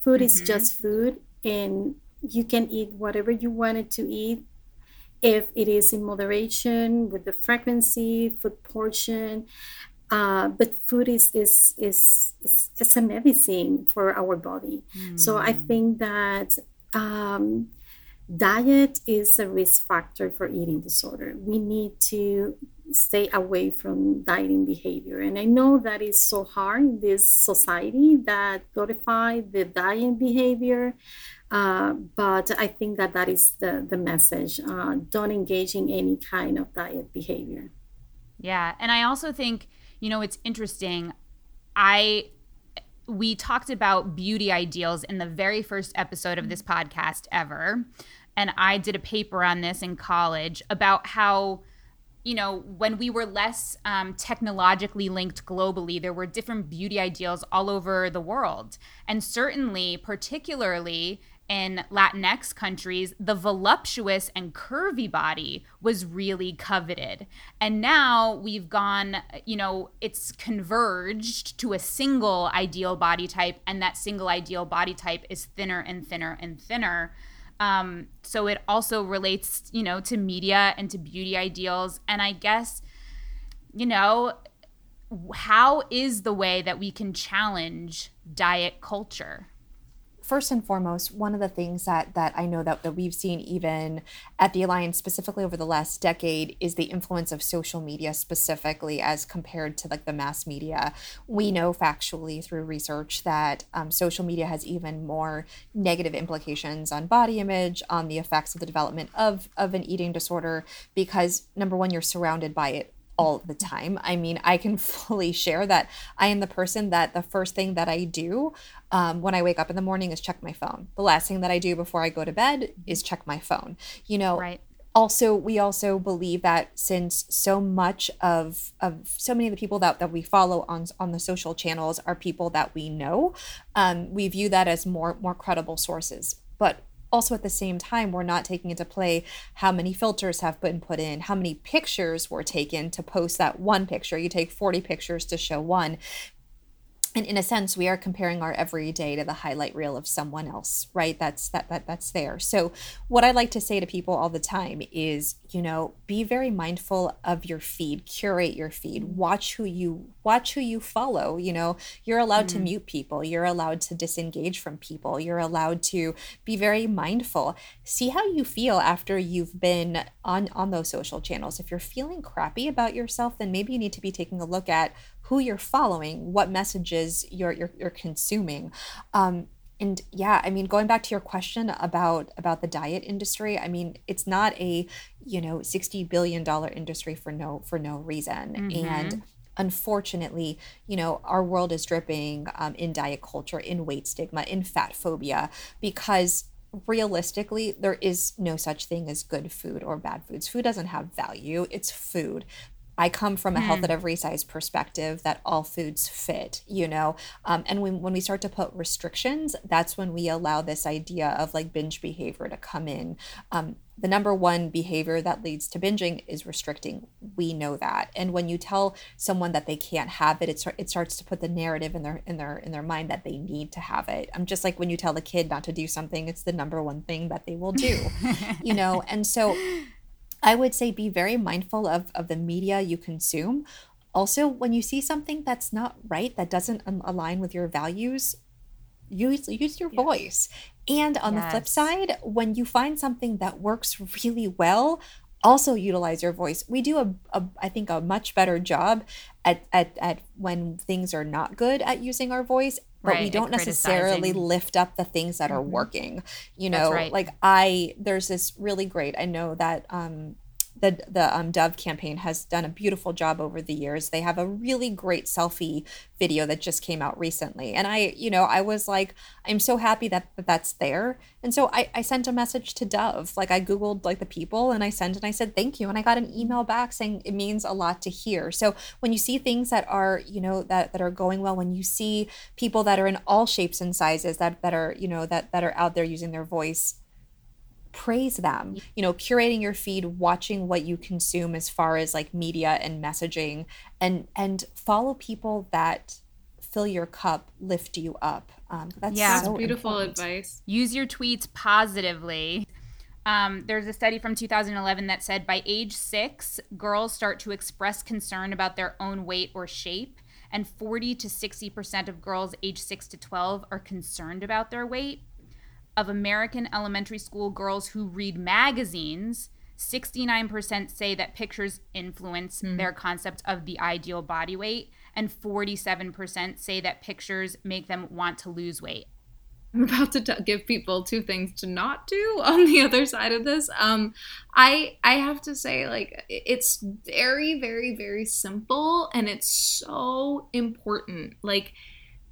Food mm-hmm. is just food, and you can eat whatever you wanted to eat if it is in moderation with the frequency, food portion. Uh, but food is is is is, is a medicine for our body. Mm. So I think that um, diet is a risk factor for eating disorder. We need to stay away from dieting behavior. And I know that is so hard in this society that glorify the dieting behavior. Uh, but I think that that is the, the message. Uh, don't engage in any kind of diet behavior. Yeah. And I also think, you know, it's interesting. I we talked about beauty ideals in the very first episode of this podcast ever. And I did a paper on this in college about how, you know, when we were less um, technologically linked globally, there were different beauty ideals all over the world. And certainly, particularly in Latinx countries, the voluptuous and curvy body was really coveted. And now we've gone, you know, it's converged to a single ideal body type, and that single ideal body type is thinner and thinner and thinner. Um, so it also relates, you know, to media and to beauty ideals. And I guess, you know, how is the way that we can challenge diet culture? First and foremost, one of the things that that I know that, that we've seen even at the Alliance specifically over the last decade is the influence of social media specifically as compared to like the mass media. We know factually through research that um, social media has even more negative implications on body image, on the effects of the development of of an eating disorder, because number one, you're surrounded by it all the time. I mean, I can fully share that I am the person that the first thing that I do um, when I wake up in the morning is check my phone. The last thing that I do before I go to bed is check my phone. You know, right. Also, we also believe that since so much of of so many of the people that, that we follow on on the social channels are people that we know, um, we view that as more more credible sources. But also at the same time we're not taking into play how many filters have been put in how many pictures were taken to post that one picture. You take 40 pictures to show one and in a sense we are comparing our everyday to the highlight reel of someone else right? That's that, that that's there. So what i like to say to people all the time is you know be very mindful of your feed curate your feed watch who you watch who you follow you know? You're allowed mm. to mute people. You're allowed to disengage from people. You're allowed to be very mindful. See how you feel after you've been on on those social channels. If you're feeling crappy about yourself then maybe you need to be taking a look at who you're following, what messages you're you're, you're consuming. Um, and yeah, I mean, going back to your question about about the diet industry, I mean, it's not a you know sixty billion dollar industry for no for no reason, mm-hmm. and unfortunately, you know, our world is dripping um, in diet culture, in weight stigma, in fat phobia, because realistically, there is no such thing as good food or bad foods. Food doesn't have value, it's food. I come from a health at hmm. every size perspective that all foods fit, you know. Um, and when, when we start to put restrictions, that's when we allow this idea of like binge behavior to come in. Um, the number one behavior that leads to binging is restricting. We know that. And when you tell someone that they can't have it, it, it starts to put the narrative in their in their in their mind that they need to have it. I'm just like when you tell a kid not to do something, it's the number one thing that they will do. you know, and so I would say be very mindful of, of the media you consume. Also, when you see something that's not right, that doesn't align with your values, use use your voice. And on yes. the flip side, when you find something that works really well, also utilize your voice. We do a, a I think a much better job at, at at when things are not good at using our voice but right, we don't necessarily lift up the things that mm-hmm. are working you know right. like i there's this really great i know that um the the um, Dove campaign has done a beautiful job over the years. They have a really great selfie video that just came out recently, and I, you know, I was like, I'm so happy that, that that's there. And so I, I sent a message to Dove, like I googled like the people, and I sent and I said thank you, and I got an email back saying it means a lot to hear. So when you see things that are, you know, that that are going well, when you see people that are in all shapes and sizes that that are, you know, that that are out there using their voice praise them you know curating your feed watching what you consume as far as like media and messaging and and follow people that fill your cup lift you up um, that's Yeah. so beautiful important. advice. Use your tweets positively. Um, there's a study from 2011 that said by age six, girls start to express concern about their own weight or shape, and 40 to 60% of girls age 6 to 12 are concerned about their weight. Of American elementary school girls who read magazines, 69% say that pictures influence their concept of the ideal body weight, and 47% say that pictures make them want to lose weight. I'm about to t- give people two things to not do on the other side of this. Um, I I have to say, like, it's very, very, very simple, and it's so important. Like,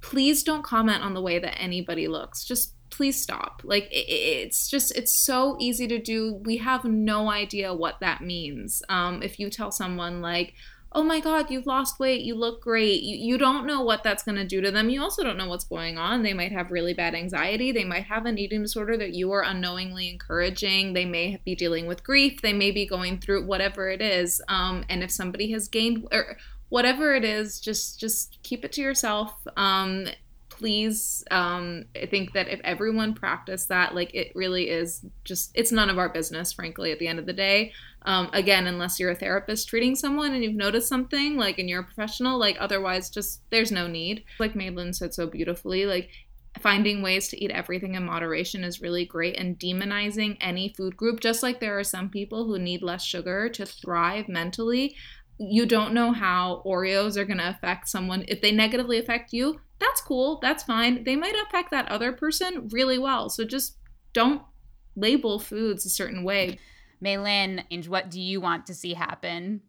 please don't comment on the way that anybody looks. Just please stop. Like, i- i it's just it's so easy to do. We have no idea what that means. Um, if you tell someone like oh my god you've lost weight. You look great. You, you don't know what that's going to do to them. You also don't know what's going on. They might have really bad anxiety. They might have an eating disorder that you are unknowingly encouraging. They may be dealing with grief. They may be going through whatever it is. Um, and if somebody has gained or whatever it is just just keep it to yourself. Um, please um, i think that if everyone practiced that like it really is just it's none of our business frankly at the end of the day. Um, again unless you're a therapist treating someone and you've noticed something like and you're a professional like otherwise just there's no need. Like madeline said so beautifully like finding ways to eat everything in moderation is really great and demonizing any food group. Just like there are some people who need less sugar to thrive mentally you don't know how oreos are going to affect someone. If they negatively affect you that's cool that's fine. They might affect that other person really well. So just don't label foods a certain way. Mae Lynn, and what do you want to see happen?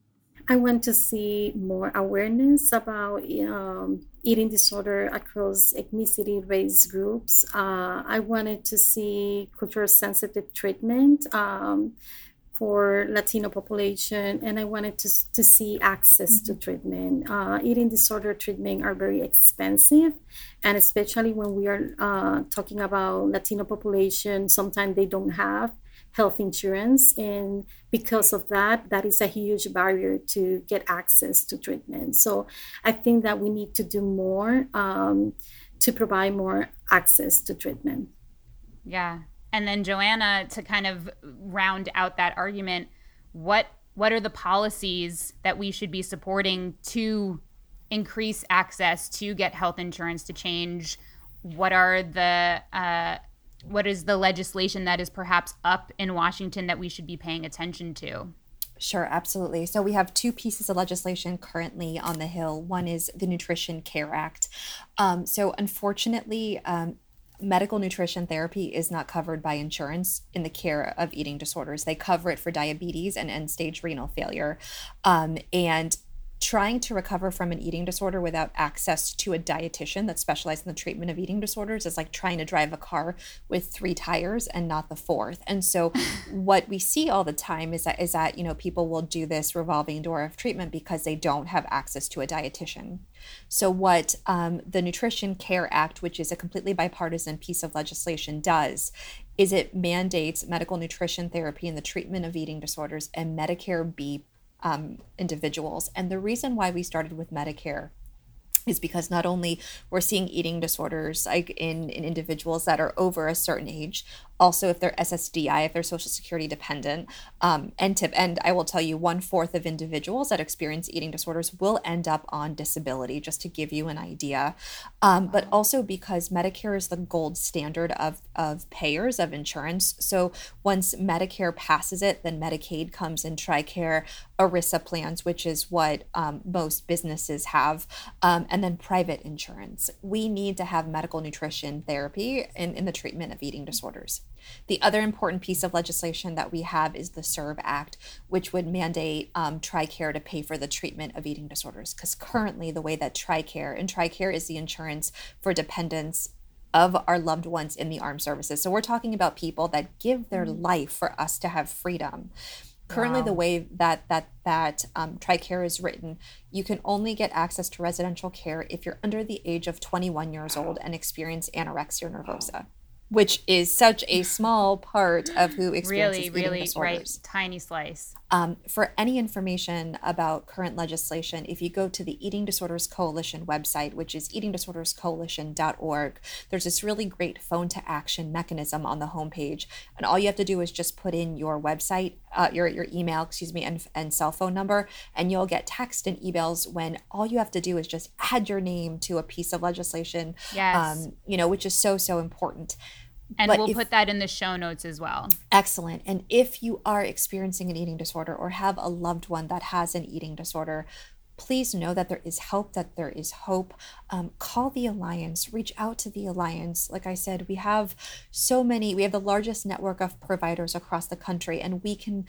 I want to see more awareness about um, eating disorder across ethnicity, race groups. Uh, I wanted to see cultural sensitive treatment. Um, for Latino population, and I wanted to, to see access to treatment. Uh, eating disorder treatment are very expensive, and especially when we are uh, talking about Latino population, sometimes they don't have health insurance and because of that that is a huge barrier to get access to treatment so i think that we need to do more um, to provide more access to treatment Yeah. And then Johanna, to kind of round out that argument, what what are the policies that we should be supporting to increase access to get health insurance to change? What are the uh, what is the legislation that is perhaps up in Washington that we should be paying attention to? Sure, absolutely. So we have two pieces of legislation currently on the Hill. One is the Nutrition Care Act. Um, so unfortunately, um, medical nutrition therapy is not covered by insurance in the care of eating disorders. They cover it for diabetes and end stage renal failure. Um, and trying to recover from an eating disorder without access to a dietitian that specializes in the treatment of eating disorders is like trying to drive a car with three tires and not the fourth. And so what we see all the time is that is that, you know, people will do this revolving door of treatment because they don't have access to a dietitian. So, what um, the Nutrition Care Act, which is a completely bipartisan piece of legislation, does is it mandates medical nutrition therapy in the treatment of eating disorders and Medicare B um, individuals. And the reason why we started with Medicare is because not only we're seeing eating disorders like in, in individuals that are over a certain age, also if they're SSDI, if they're social security dependent, um, and tip, and I will tell you, one fourth of individuals that experience eating disorders will end up on disability, just to give you an idea. Um, but also because Medicare is the gold standard of of payers of insurance. So once Medicare passes it, then Medicaid comes in TRICARE, ERISA plans, which is what um, most businesses have, um, and then private insurance. We need to have medical nutrition therapy in, in the treatment of eating disorders. The other important piece of legislation that we have is the SERVE Act, which would mandate um, TRICARE to pay for the treatment of eating disorders. Because currently, the way that TRICARE, and TRICARE is the insurance for dependents of our loved ones in the armed services. So we're talking about people that give their life for us to have freedom. Currently, the way that that that um, TRICARE is written, you can only get access to residential care if you're under the age of 21 years old and experience anorexia nervosa. Which is such a small part of who experiences really, really, right, tiny slice. Um, for any information about current legislation, if you go to the Eating Disorders Coalition website, which is eatingdisorderscoalition.org, there's this really great phone to action mechanism on the homepage. And all you have to do is just put in your website, uh, your, your email, excuse me, and, and cell phone number, and you'll get text and emails when all you have to do is just add your name to a piece of legislation, Yes. um, you know, which is so, so important. And But we'll if- put that in the show notes as well. Excellent. And if you are experiencing an eating disorder or have a loved one that has an eating disorder, please know that there is help, that there is hope. Um, call the Alliance, reach out to the Alliance. Like I said, we have so many, we have the largest network of providers across the country, and we can.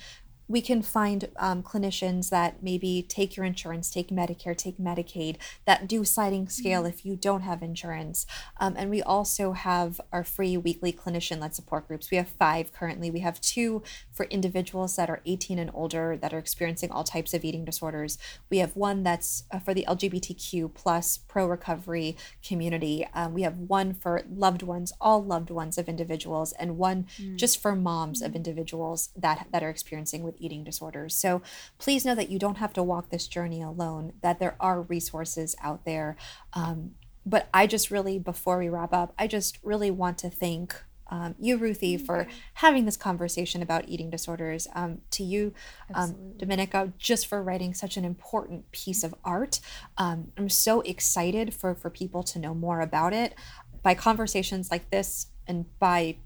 We can find um, clinicians that maybe take your insurance, take Medicare, take Medicaid, that do sliding scale if you don't have insurance. Um, and we also have our free weekly clinician led support groups. We have five currently. We have two for individuals that are 18 and older that are experiencing all types of eating disorders. We have one that's uh, for the LGBTQ plus pro recovery community. Um, we have one for loved ones, all loved ones of individuals, and one just for moms of individuals that that are experiencing with eating disorders. So please know that you don't have to walk this journey alone. That there are resources out there. Um, but I just really, before we wrap up, I just really want to thank um, you, Ruthie, for having this conversation about eating disorders. Um, to you, um, Domenica, just for writing such an important piece of art. Um, I'm so excited for for people to know more about it by conversations like this and by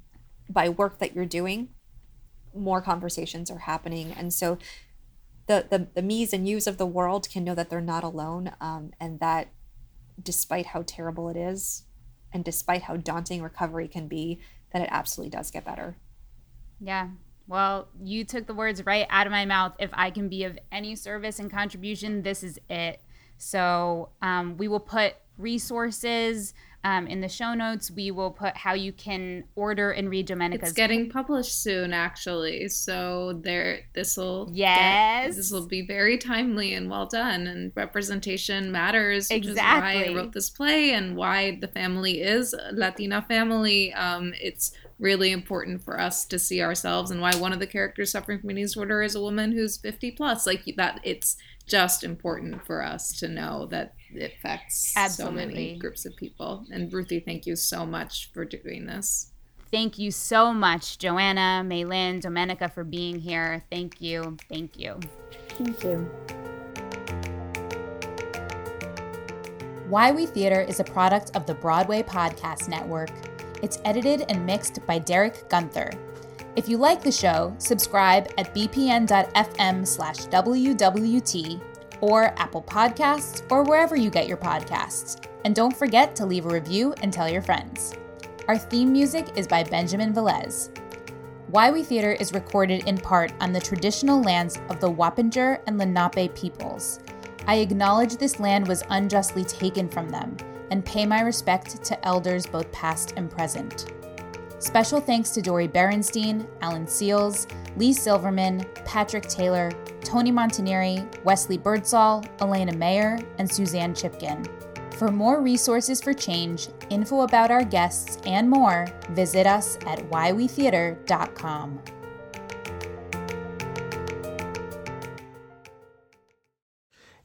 by work that you're doing. More conversations are happening, and so the the, the me's and you's of the world can know that they're not alone, um, and that despite how terrible it is, and despite how daunting recovery can be, that it absolutely does get better. Yeah. Well, you took the words right out of my mouth. If I can be of any service and contribution, this is it. So um, we will put resources um, in the show notes. We will put how you can order and read Domenica's. It's getting published soon, actually. So there, this will Yes. this will be very timely and well done. And representation matters, which is why I wrote this play and why the family is Latina family. Um, it's really important for us to see ourselves and why one of the characters suffering from eating disorder is a woman who's 50 plus. Like that, it's just important for us to know that it affects so many groups of people. And Ruthie, thank you so much for doing this. Thank you so much, Johanna, Maylin, Domenica, for being here. Thank you. Thank you. Thank you. Why We Theater is a product of the Broadway Podcast Network. It's edited and mixed by Derek Gunther. If you like the show, subscribe at bpn.fm slash WWT or Apple Podcasts or wherever you get your podcasts. And don't forget to leave a review and tell your friends. Our theme music is by Benjamin Velez. Why We Theater is recorded in part on the traditional lands of the Wappinger and Lenape peoples. I acknowledge this land was unjustly taken from them and pay my respect to elders both past and present. Special thanks to Dori Berinstein, Alan Seales, Lee Silverman, Patrick Taylor, Tony Montaneri, Wesley Birdsall, Elena Mayer, and Suzanne Chipkin. For more resources for change, info about our guests, and more, visit us at whywetheater.com.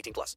18 plus.